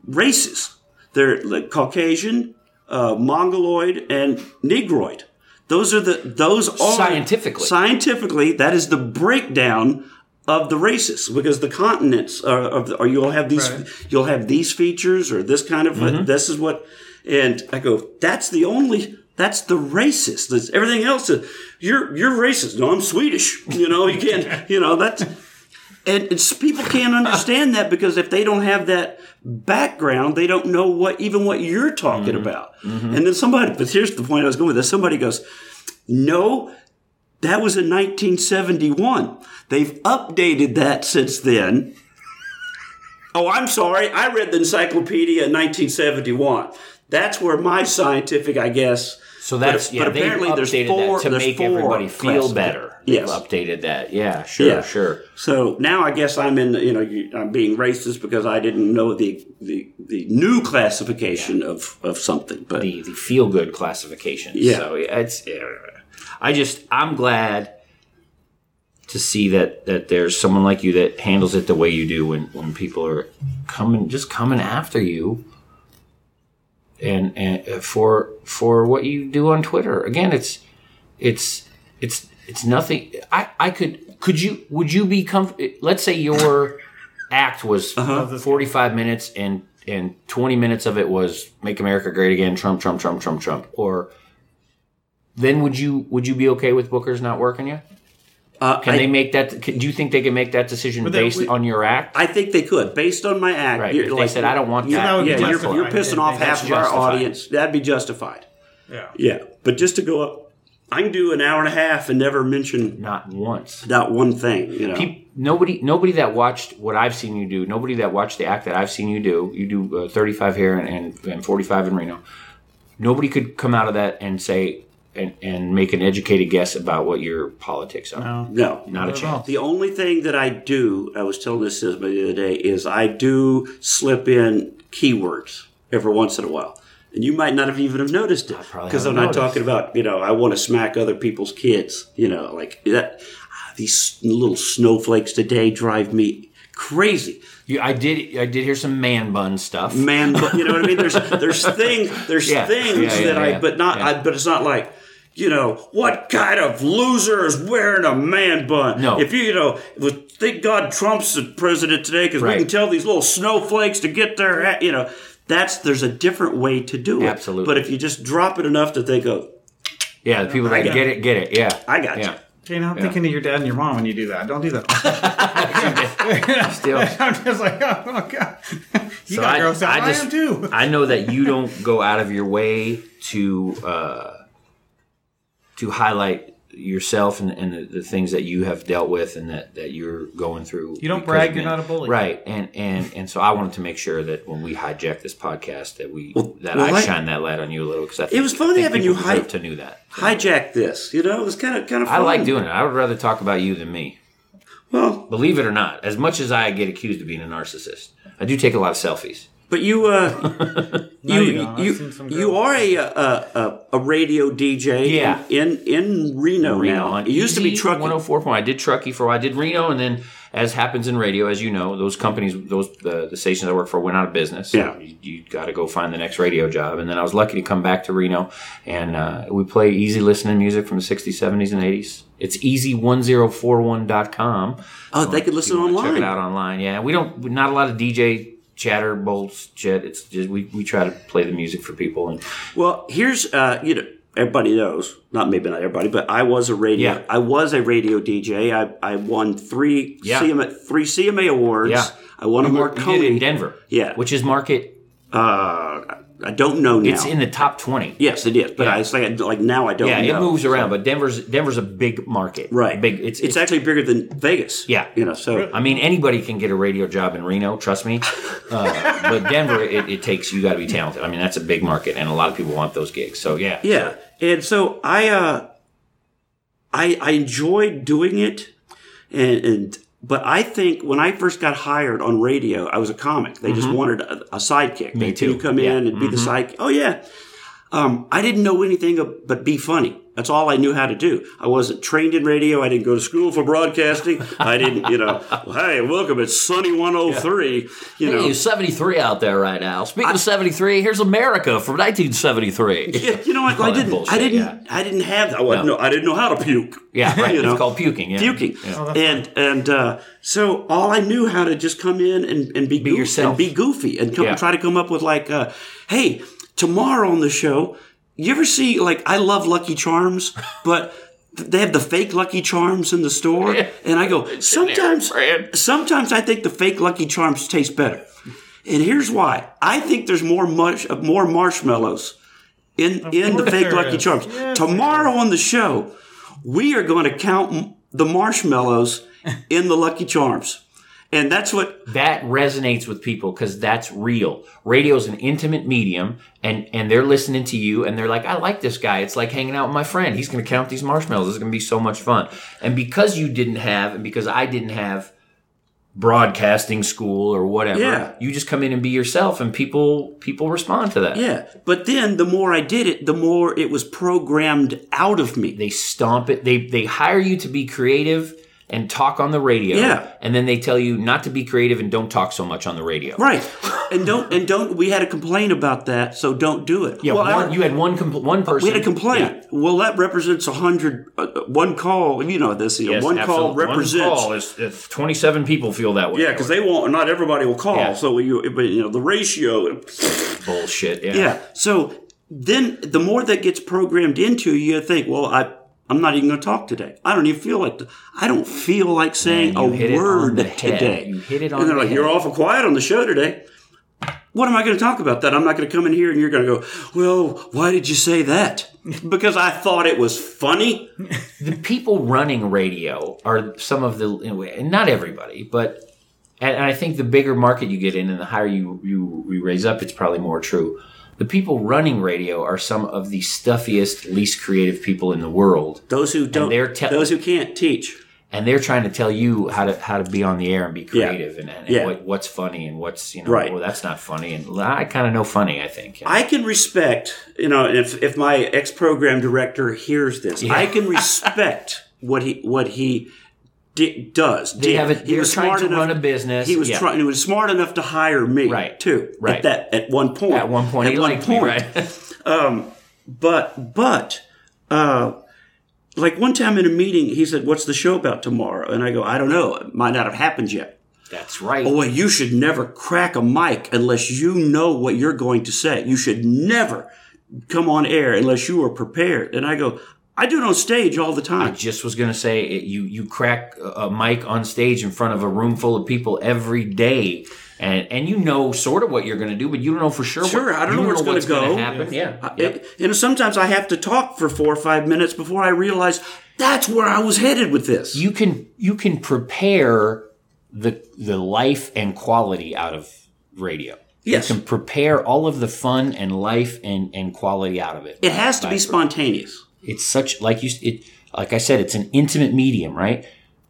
races. They're the Caucasian, uh, Mongoloid, and Negroid. Those are the those are Scientifically. Scientifically, that is the breakdown of the races because the continents are, of the, or you'll have these Right. you'll have these features or this kind of Mm-hmm. this is what and I go that's the only that's the racist There's everything else is you're you're racist no I'm Swedish you know you can't you know that's and it's, people can't understand that because if they don't have that background, they don't know what even what you're talking mm-hmm. about. Mm-hmm. And then somebody, but here's the point I was going with this. Somebody goes, "No, that was in 1971. They've updated that since then." Oh, I'm sorry. I read the encyclopedia in 1971. That's where my scientific, I guess. So that's but, yeah. but apparently there's updated four that to there's make four everybody feel better. Yes. They've updated that. Yeah, sure, Yeah. sure. So now I guess I'm in, you know, I'm being racist because I didn't know the the, the new classification of, of something. But The the feel good classification. Yeah. So yeah, it's. I just I'm glad to see that that there's someone like you that handles it the way you do when when people are coming just coming after you and and uh, for for what you do on Twitter. Again, it's it's it's it's nothing. I I could could you would you be comfortable? Let's say your act was 45 minutes and and 20 minutes of it was make America great again, Trump, Trump, Trump, Trump, Trump, or then would you would you be okay with Booker's not working you? Uh, Can I, they make that? Can, do you think they can make that decision they- based we- on your act? I think they could, based on my act. Right. you're If they said, "I don't want you- that," that would be yeah, you're, you're pissing off half of our audience. That'd be justified. Yeah. Yeah, but just to go up, I can do an hour and a half and never mention Not once. not one thing. You know, Peop nobody, nobody that watched what I've seen you do, nobody that watched the act that I've seen you do, you do uh, 35 here and, and, and 45 in Reno. Nobody could come out of that and say and, and make an educated guess about what your politics are. No. no, Not a at all. chance. The only thing that I do, I was telling this to somebody the other day, is I do slip in keywords every once in a while. And you might not have even have noticed it. Because I'm haven't noticed. talking about, you know, I want to smack other people's kids. You know, like that. These little snowflakes today drive me crazy. You, I did. I did hear some man bun stuff. Man, but you know what I mean? There's there's things there's Yeah. things Yeah, yeah, that I yeah. but not Yeah. I but it's not like you know, what kind of loser is wearing a man bun? No. If you, you know, with, thank God Trump's the president today because we can tell these little snowflakes to get their, you know, that's, there's a different way to do it. Absolutely. But if you just drop it enough to think of, Yeah, the people that I get it, get it. Yeah, I got you. yeah. Jane, I'm Yeah. thinking of your dad and your mom when you do that. Don't do that. Still, I'm just like, oh, oh God. You So got I- gross out. I I, just- am too. I know that you don't go out of your way to uh, to highlight yourself and, and the, the things that you have dealt with and that, that you're going through. You don't brag, you're not a bully. right? And and and so I wanted to make sure that when we hijack this podcast, that we that well, I I- shine that light on you a little because It was funny having you hi- to knew that. hijack this, you know, it was kind of, kind of I like doing it. I would rather talk about you than me. Well, Believe it or not, as much as I get accused of being a narcissist, I do take a lot of selfies. But you, uh, No, you, you you, you are a, a, a, a radio DJ Yeah. in, in Reno, Reno now. It used to be Easy trucking. 104 point. I did Truckee for a while. I did Reno, and then as happens in radio, as you know, those companies, those the, the stations I work for went out of business. So Yeah. you, you got to go find the next radio job. And then I was lucky to come back to Reno, and uh, we play easy listening music from the 60s, 70s, and 80s. It's easy1041.com. Oh, they could listen online. Check it out online. Yeah, we don't. Not a lot of DJ chatter bolts shit. It's just we, we try to play the music for people and Well, here's uh, you know everybody knows not maybe not everybody, but I was a radio. Yeah. I was a radio DJ. I, I won three Yeah. CMA three CMA awards. Yeah. I won a you did it in Denver. Yeah. which is market. Uh, I don't know now. It's in the top twenty. yes, it is, but Yeah. I say like now I don't. Yeah, know. it moves around, but Denver's Denver's a big market. Right. Big. It's, it's, actually bigger than Vegas. Yeah. You know, so I mean, anybody can get a radio job in Reno. Trust me. Uh, but Denver, it, it takes you got to be talented. I mean, that's a big market, and a lot of people want those gigs. So yeah. Yeah, and so I, uh, I, I enjoyed doing it, and, and but I think when I first got hired on radio, I was a comic. They just wanted a, a sidekick. Mm-hmm. Me They- too. You come Yeah. Mm-hmm. in and be the side. Oh yeah. Um, I didn't know anything but be funny. That's all I knew how to do. I wasn't trained in radio. I didn't go to school for broadcasting. I didn't, you know. hey, welcome. It's Sunny 103. You know. Hey, 73 out there right now. Speaking of 73, here's America from 1973. Yeah, you know what? I didn't. bullshit, I didn't. yeah. I didn't have. that. I wasn't No. I didn't know how to puke. Yeah, right. You know? It's called puking. Yeah. puking. Yeah. and and uh, so all I knew how to just come in and, and be, goofy, yourself. and be goofy and come, Yeah. try to come up with like, uh, hey, tomorrow on the show, you ever see like I love Lucky Charms, but they have the fake Lucky Charms in the store, and I go sometimes sometimes I think the fake Lucky Charms taste better, and here's why: I think there's more mush uh, more marshmallows in in the fake Lucky is. Charms. Yes, Tomorrow on the show, we are going to count the marshmallows in the Lucky Charms, and that's what. that resonates with people because that's real. Radio is an intimate medium, and and they're listening to you, and they're like, "I like this guy. It's like hanging out with my friend. He's going to count these marshmallows. This is going to be so much fun." And because you didn't have, and because I didn't have broadcasting school or whatever, Yeah. you just come in and be yourself, and people people respond to that. Yeah, but then the more I did it, the more it was programmed out of me. They stomp it. They they hire you to be creative. And talk on the radio. Yeah. And then they tell you not to be creative and don't talk so much on the radio. Right, and don't and don't. We had a complaint about that, so don't do it. Yeah, well, one, I- you had one compl- one person. we had a complaint. Yeah. Well, that represents a hundred. Uh, one call, you know this. You know, Yes, one call represents. One call is, is 27 people feel that way. yeah, because they won't. Not everybody will call. Yeah. So you, but you know, the ratio. bullshit. Yeah. Yeah. So then, the more that gets programmed into you, you think, well, I. I'm not even going to talk today. I don't even feel like I don't feel like saying Man, a word head. today. You hit it on and they're the like, "You're awful quiet on the show today." What am I going to talk about? That I'm not going to come in here and you're going to go, "Well, why did you say that?" Because I thought it was funny. the people running radio are some of the and not everybody but and I think the bigger market you get in and the higher you, you, you raise up, it's probably more true. The people running radio are some of the stuffiest, least creative people in the world. Those who don't, they're te- those who can't teach. And they're trying to tell you how to how to be on the air and be creative and, and, Yeah. what, what's funny and what's you know Right. well that's not funny and I kind of know funny I think I can respect, you know, if if my ex program director hears this, I can respect what he what he di- does. They did. have a- He was trying to enough- run a business, He was yeah. trying. He was smart enough to hire me, Right. Too, Right. At that at one point. at one point At one liked me point. right But but uh, like one time in a meeting, he said, "What's the show about tomorrow?" And I go, "I don't know. It might not have happened yet." that's right Boy, you should never crack a mic unless you know what you're going to say. You should never come on air unless you are prepared. And I go, I do it on stage all the time. I just was gonna say you you crack a a mic on stage in front of a room full of people every day, and and you know sort of what you're gonna do, but you don't know for sure. Sure, what, I don't you know where it's gonna what's go. happen. Yeah, I- yeah. it- you know, sometimes I have to talk for four or five minutes before I realize that's where I was headed with this. you can you can prepare the the life and quality out of radio. Yes. You can prepare all of the fun and life and, and quality out of it. it has to be By- spontaneous. It's such like you it like I said, it's an intimate medium, right?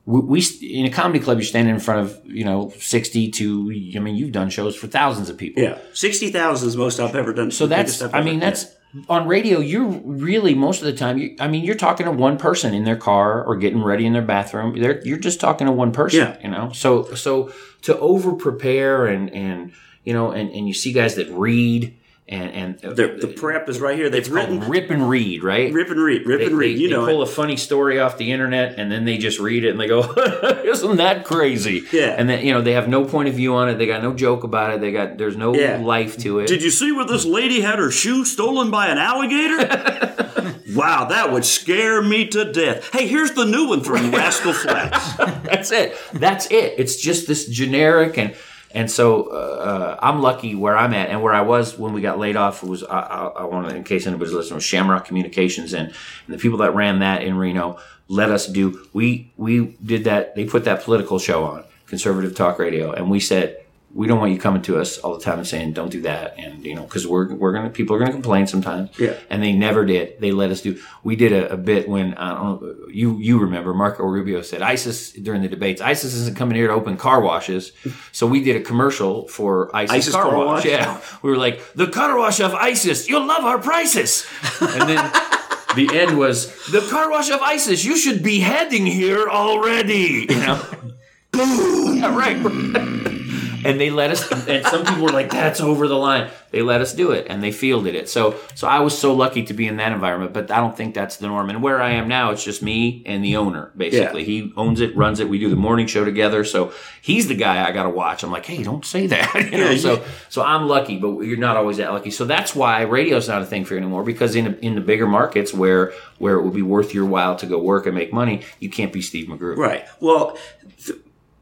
We, we in a comedy club, you're standing in front of you know sixty to I mean you've done shows for thousands of people. Yeah, sixty thousand is most I've ever done. So that's I mean that's on radio. You're really most of the time. You, I mean you're talking to one person in their car or getting ready in their bathroom. They're, you're just talking to one person. Yeah. You know. So so to over prepare and and you know and and you see guys that read and and the, uh, the prep is right here. They've written rip and read right. rip and read, rip They, and read. they- you they know, pull it. a funny story off the internet and then they just read it and they go, "Isn't that crazy?" Yeah. And then you know they have no point of view on it. They got no joke about it. They got there's no Yeah. life to it. Did you see where this lady had her shoe stolen by an alligator? wow, that would scare me to death. Hey, here's the new one from Rascal Flatts. That's it. That's it. It's just this generic and and so uh, I'm lucky where I'm at and where I was when we got laid off was I, I, I want to in case anybody's listening was Shamrock Communications and, and the people that ran that in Reno let us do we we did that they put that political show on conservative talk radio and we said we don't want you coming to us all the time and saying don't do that and you know because we're we're gonna people are gonna complain sometimes. Yeah. and they never did. They let us do we did a, a bit when I don't know you you remember Marco Rubio said ISIS during the debates ISIS isn't coming here to open car washes. So we did a commercial for ISIS, ISIS car, car wash. wash? yeah. We were like the car wash of ISIS you'll love our prices. And then the end was the car wash of ISIS you should be heading here already. You know? Boom! Yeah right and they let us and some people were like that's over the line. They let us do it and they fielded it. So so i was so lucky to be in that environment but i don't think that's the norm. And where i am now it's just me and the owner basically. Yeah. he owns it runs it. We do the morning show together. So he's the guy i gotta watch. I'm like hey don't say that. You know Yeah, so so i'm lucky but you're not always that lucky. So that's why radio's not a thing for you anymore because in in the bigger markets where where it would be worth your while to go work and make money you can't be steve mcgrew right. Well,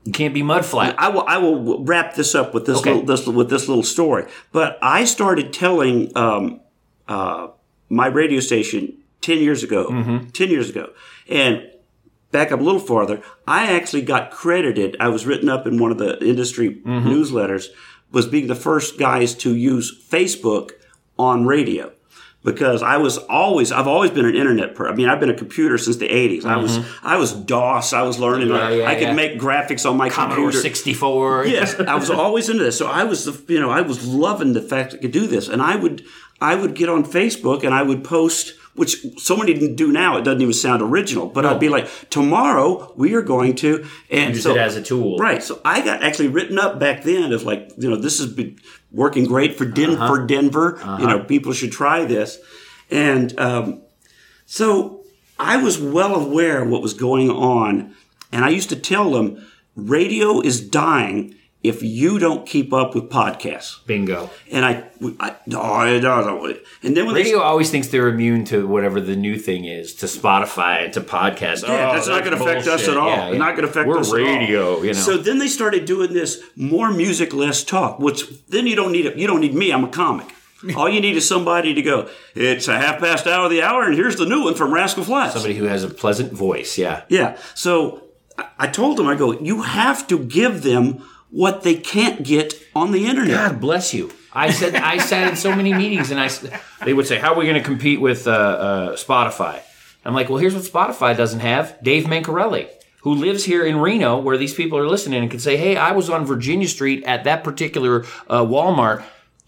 you can't be mudflat I will. I will wrap this up with this Okay. little this with this little story. But I started telling um, uh, my radio station ten years ago. Mm-hmm. Ten years ago, and back up a little farther, I actually got credited. I was written up in one of the industry Mm-hmm. newsletters was being the first guys to use Facebook on radio. Because I was always, I've always been an internet per. I mean, I've been a computer since the '80s. I was, I was DOS. I was learning. Mm-hmm. Yeah, yeah, I could yeah. make graphics on my commodore computer. 64 Yes, I was always into this. So I was, the- you know, I was loving the fact I could do this, and I would, I would get on Facebook and I would post which so many didn't do now. It doesn't even sound original. But I'd be like, tomorrow we are going to and Use so, it as a tool. Right. So I got actually written up back then as like, you know, this has been working great for, Den- Uh-huh. for Denver. You know, people should try this. And um, so I was well aware of what was going on. And I used to tell them radio is dying if you don't keep up with podcasts. Bingo. And I, I no, I don't. And then when they Radio always thinks they're immune to whatever the new thing is, to Spotify, to podcasts. Yeah, Oh, that's not going to affect us at all. Yeah, yeah. not going to affect We're us radio, you know. So then they started doing this more music, less talk. Which then you don't need it. You don't need me. I'm a comic. All you need is somebody to go. It's a half past hour of the hour, and here's the new one from Rascal Flatts. Somebody who has a pleasant voice, yeah. Yeah. So I told them, I go, you have to give them what they can't get on the internet. God bless you. I said I sat in so many meetings, and I they would say, "How are we going to compete with uh, uh, Spotify?" I'm like, "Well, here's what Spotify doesn't have: Dave Mencarelli, who lives here in Reno, where these people are listening, and can say, "Hey, I was on Virginia Street at that particular uh, Walmart."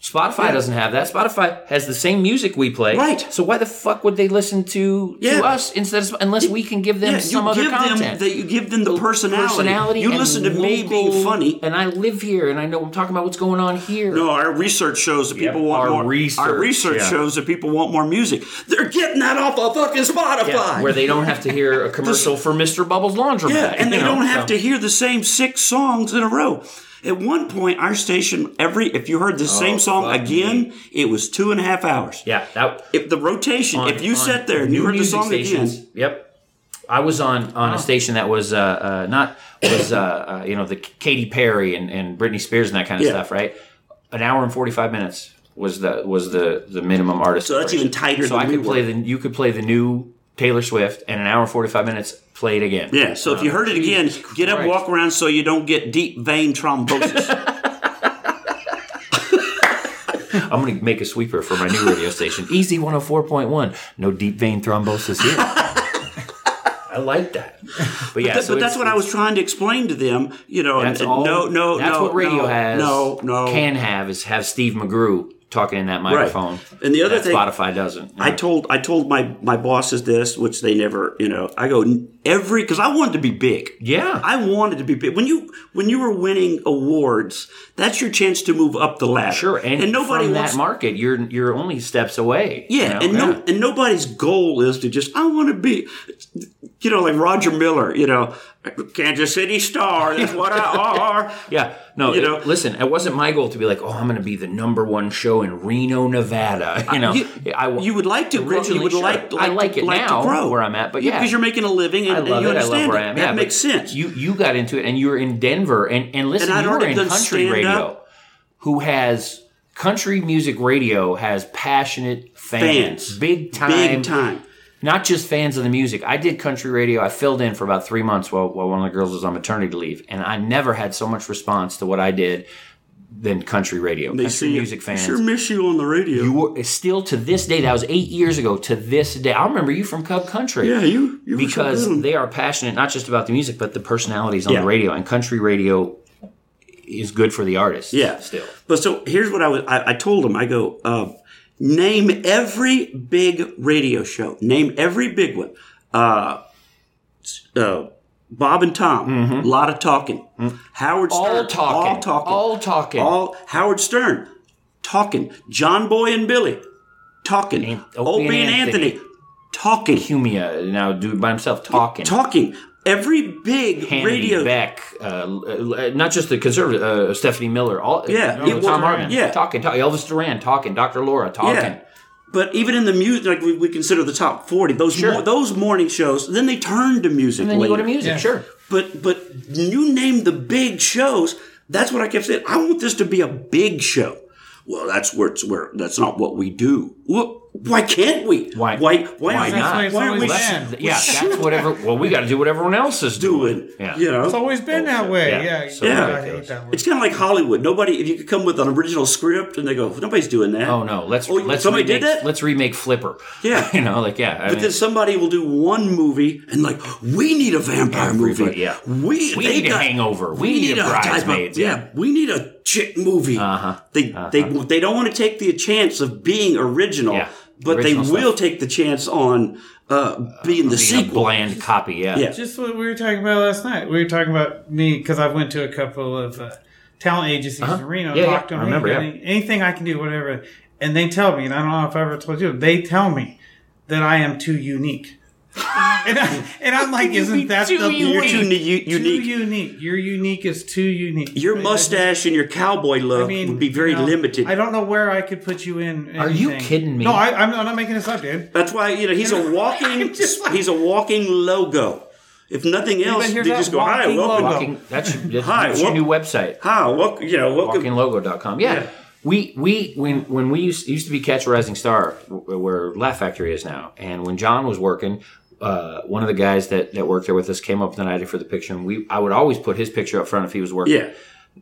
Spotify doesn't have that. Spotify has the same music we play. Right. So why the fuck would they listen to Yeah. to us instead of unless we can give them Yeah, some you other give content? them that you give them the personality. personality. You listen to me being funny. and I live here, and I know I'm talking about what's going on here. No, our research shows that people want our more. research, our research yeah. shows that people want more music. They're getting that off of fucking Spotify. Yeah, where they don't have to hear a commercial for Mr. Bubbles Laundromat. Yeah, and they know, don't have so. to hear the same six songs in a row. At one point, our station, every if you heard the same song Oh, again, it was two and a half hours. Yeah, that. If the rotation, on- if you sat there and you heard the song stations, again, Yep. I was on on a station that was uh, uh, not was uh, uh, you know the Katy Perry and, and Britney Spears and that kind of Yeah. stuff, right? An hour and forty five minutes was the was the the minimum artist. So that's even tighter So than I could play the you could play the new Taylor Swift and an hour and forty five minutes play it again. yeah. So if you heard it oh, again, get up, Christ. walk around, so you don't get deep vein thrombosis. I'm going to make a sweeper for my new radio station. Easy 104.1. No deep vein thrombosis here. I like that. But yeah, But, so but that's what I was trying to explain to them. You know, and, That's and all. no, no, That's no, what radio no, has. No, no. Can have is have Steve McGrew talking in that microphone. And the other thing- Spotify doesn't. I told I told my my bosses this, which they never, you know. I go every because I wanted to be big. Yeah. I wanted to be big. When you when you were winning awards, that's your chance to move up the ladder. sure, and, nobody from wants. that market, you're you're only steps away. you yeah, know? and no, and nobody's goal is to just I want to be, you know, like Roger Miller. You know, Kansas City Star. That's what I are. Yeah, no. You it- know? listen, it wasn't my goal to be like, oh, I'm going to be the number one show in Reno, Nevada. You know, You, I you would like to grow. You would sure. like, I like like to, it like now to grow where I'm at, but yeah, because you're making a living and, I and love you it. I understand love where. I am. That Yeah, makes sense. You you got into it, and you were in Denver, and and listen, And you were in country radio, up. who has country music radio has passionate fans, Fans. big time, Big time. Not just fans of the music. I did country radio. I filled in for about three months while, while one of the girls was on maternity leave, and I never had so much response to what I did than country radio. They country see music fans. Sure miss you on the radio. You were still to this day. That was eight years ago. To this day, I remember you from Cub Country. yeah, you. you because they are passionate not just about the music, but the personalities on Yeah. the radio. And country radio is good for the artist. Yeah. still. But so here's what I was. I, I told him. I go. Uh, name every big radio show. Name every big one. Uh, uh, Bob and Tom. A lot of talking. Howard Stern. Mm-hmm. All talking. All talking. All talking. All Howard Stern. Talking. John Boy and Billy. Talking. And Opie, Opie and and Anthony. Anthony. Talking. Humia now do by himself talking. Talking. Every big Hannity, radio. Beck, uh, uh, not just the conservative, uh, Stephanie Miller, all Yeah, you know, was- Thom Hartmann, yeah. talking, talking, Elvis Duran, talking, Dr. Laura, talking. Yeah. But even in the music, like we, we consider the top forty, those Sure. mo- those morning shows, then they turn to music And then you go to music, Yeah. sure. But but you name the big shows. That's what I kept saying. I want this to be a big show. Well, that's where it's where that's not what we do. Well, why can't we? Why- Why? Why, why aren't we- Why aren't we always been. Yeah, that's whatever. Well, we got to do what everyone else is doing. doing? Yeah. You know, It's always been that way. Yeah. Yeah. So Yeah. I hate that. It's kind of like Hollywood. Nobody, if you could come with an original script and they go, nobody's doing that. Oh no, let's Oh, let's somebody remake, did that? Let's remake Flipper. Yeah. you know, like yeah. I But mean, then somebody will do one movie and like, we need a vampire movie. yeah. we, We they need a got- hangover. We need a type of- Bridesmaids, yeah. yeah. we need a chick movie. Uh-huh. They they they don't want to take the chance of being original. Yeah. but they Original will take the chance on uh, being the Being a sequel. bland copy. Yeah. Yeah. Just what we were talking about last night. We were talking about me because I went to a couple of uh, talent agencies Uh-huh. in Reno. Yeah, talked yeah, to I them. remember, "Hey, yeah. any- anything I can do, whatever. And they tell me, and I don't know if I ever told you, they tell me that I am too unique. and, I, and I'm like, isn't that Too the You're too ne- u- Too unique. unique. Your unique is too unique. Your I- I- mustache and your cowboy look I mean, would be very you know, limited. I don't know where I could put you in. Are you kidding me? No, I, I'm, I'm not making this up, dude. That's why you know he's a walking like- he's a walking logo. If nothing else, they just go hi, walking welcome. Walking, that's your, that's, Hi, that's your new website. hi, welcome, you know, welcome. walkinglogo.com. Yeah. Yeah. We we when when we used, used to be Catch a Rising Star, where Laugh Factory is now, and when John was working, uh, one of the guys that, that worked there with us came up the night for the picture, and we I would always put his picture up front if he was working, Yeah,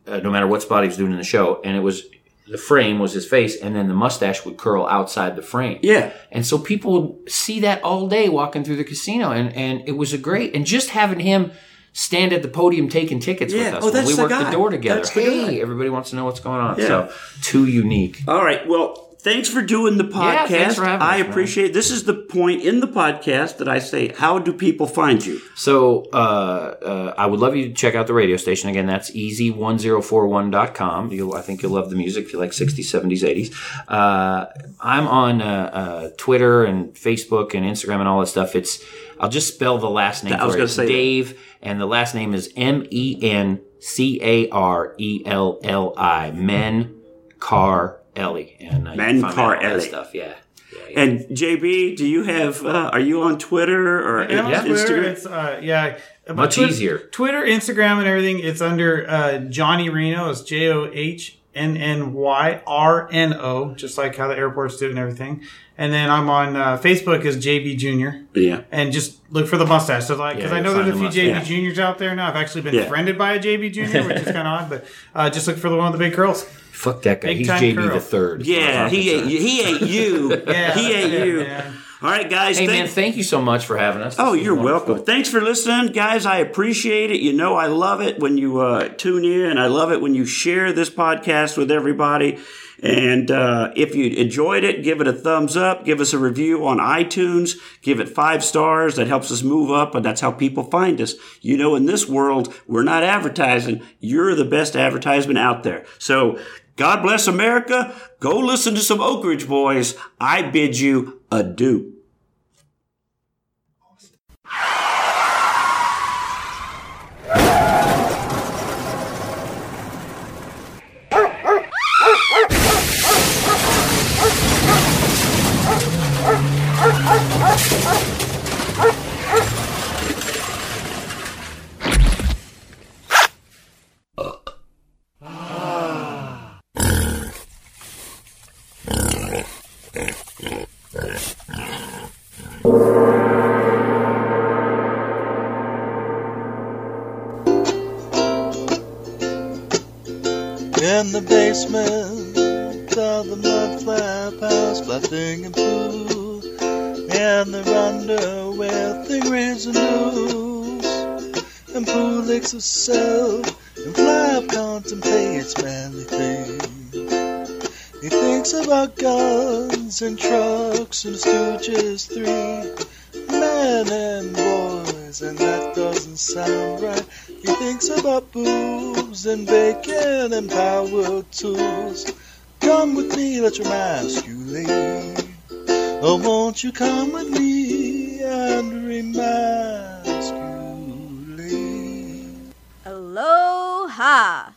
uh, no matter what spot he was doing in the show, and it was the frame was his face, and then the mustache would curl outside the frame. yeah. And so people would see that all day walking through the casino, and, and it was a great. And just having him stand at the podium taking tickets Yeah. with us Oh, when we worked guy. the door together. That's hey, everybody wants to know what's going on. Yeah. So too unique. All right. Well, thanks for doing the podcast. thanks for having I us, man. appreciate. This is the point in the podcast that I say, how do people find you? So uh, uh, I would love you to check out the radio station again. That's easy1041.com. You'll, I think you'll love the music if you like 60s, 70s, 80s. Uh, I'm on uh, uh, Twitter and Facebook and Instagram and all that stuff. It's I'll just spell the last name. I was for gonna you. It's say that. Dave, and the last name is M E N C A R E L L I. Men Car Ellie. And uh, you can Men find Car out Ellie. stuff. Yeah. Yeah, yeah. And JB, do you have? Uh, are you on Twitter or And on Yeah. Twitter, Instagram? it's uh, yeah, Much Twitter- easier. Twitter, Instagram, and everything. It's under uh, Johnny Reno. It's J O H N N Y R N O, just like how the airports do it and everything. And then I'm on uh, Facebook as JB Junior, Yeah. and just look for the mustache. So like, because Yeah, I know there's a few JB mustache. Juniors out there now. I've actually been Yeah. friended by a JB Junior, which is kind of odd. But uh, just look for the one with the big curls. Fuck that guy. Big He's time JB curl. the third. as far as Yeah, he ate, he ate you. Yeah, he ate yeah, you. man. All right, guys. Hey thank- man, thank you so much for having us. Oh, This was you're wonderful. welcome. Thanks for listening, guys. I appreciate it. You know, I love it when you uh, tune in. I love it when you share this podcast with everybody. And uh, if you enjoyed it, give it a thumbs up. Give us a review on iTunes. Give it five stars. That helps us move up, and that's how people find us. You know, in this world, we're not advertising. You're the best advertisement out there. So, God bless America. Go listen to some Oak Ridge Boys. I bid you adieu. Basement of the mud flap house, bluffing and poo. And they're under with the grains and news. And poo licks himself, and flap contemplates manly things. He thinks about guns and trucks and Stooges three. Men and and that doesn't sound right. He thinks about boobs and bacon and power tools. Come with me, let your masculate. Oh, won't you come with me and remasculate? Aloha!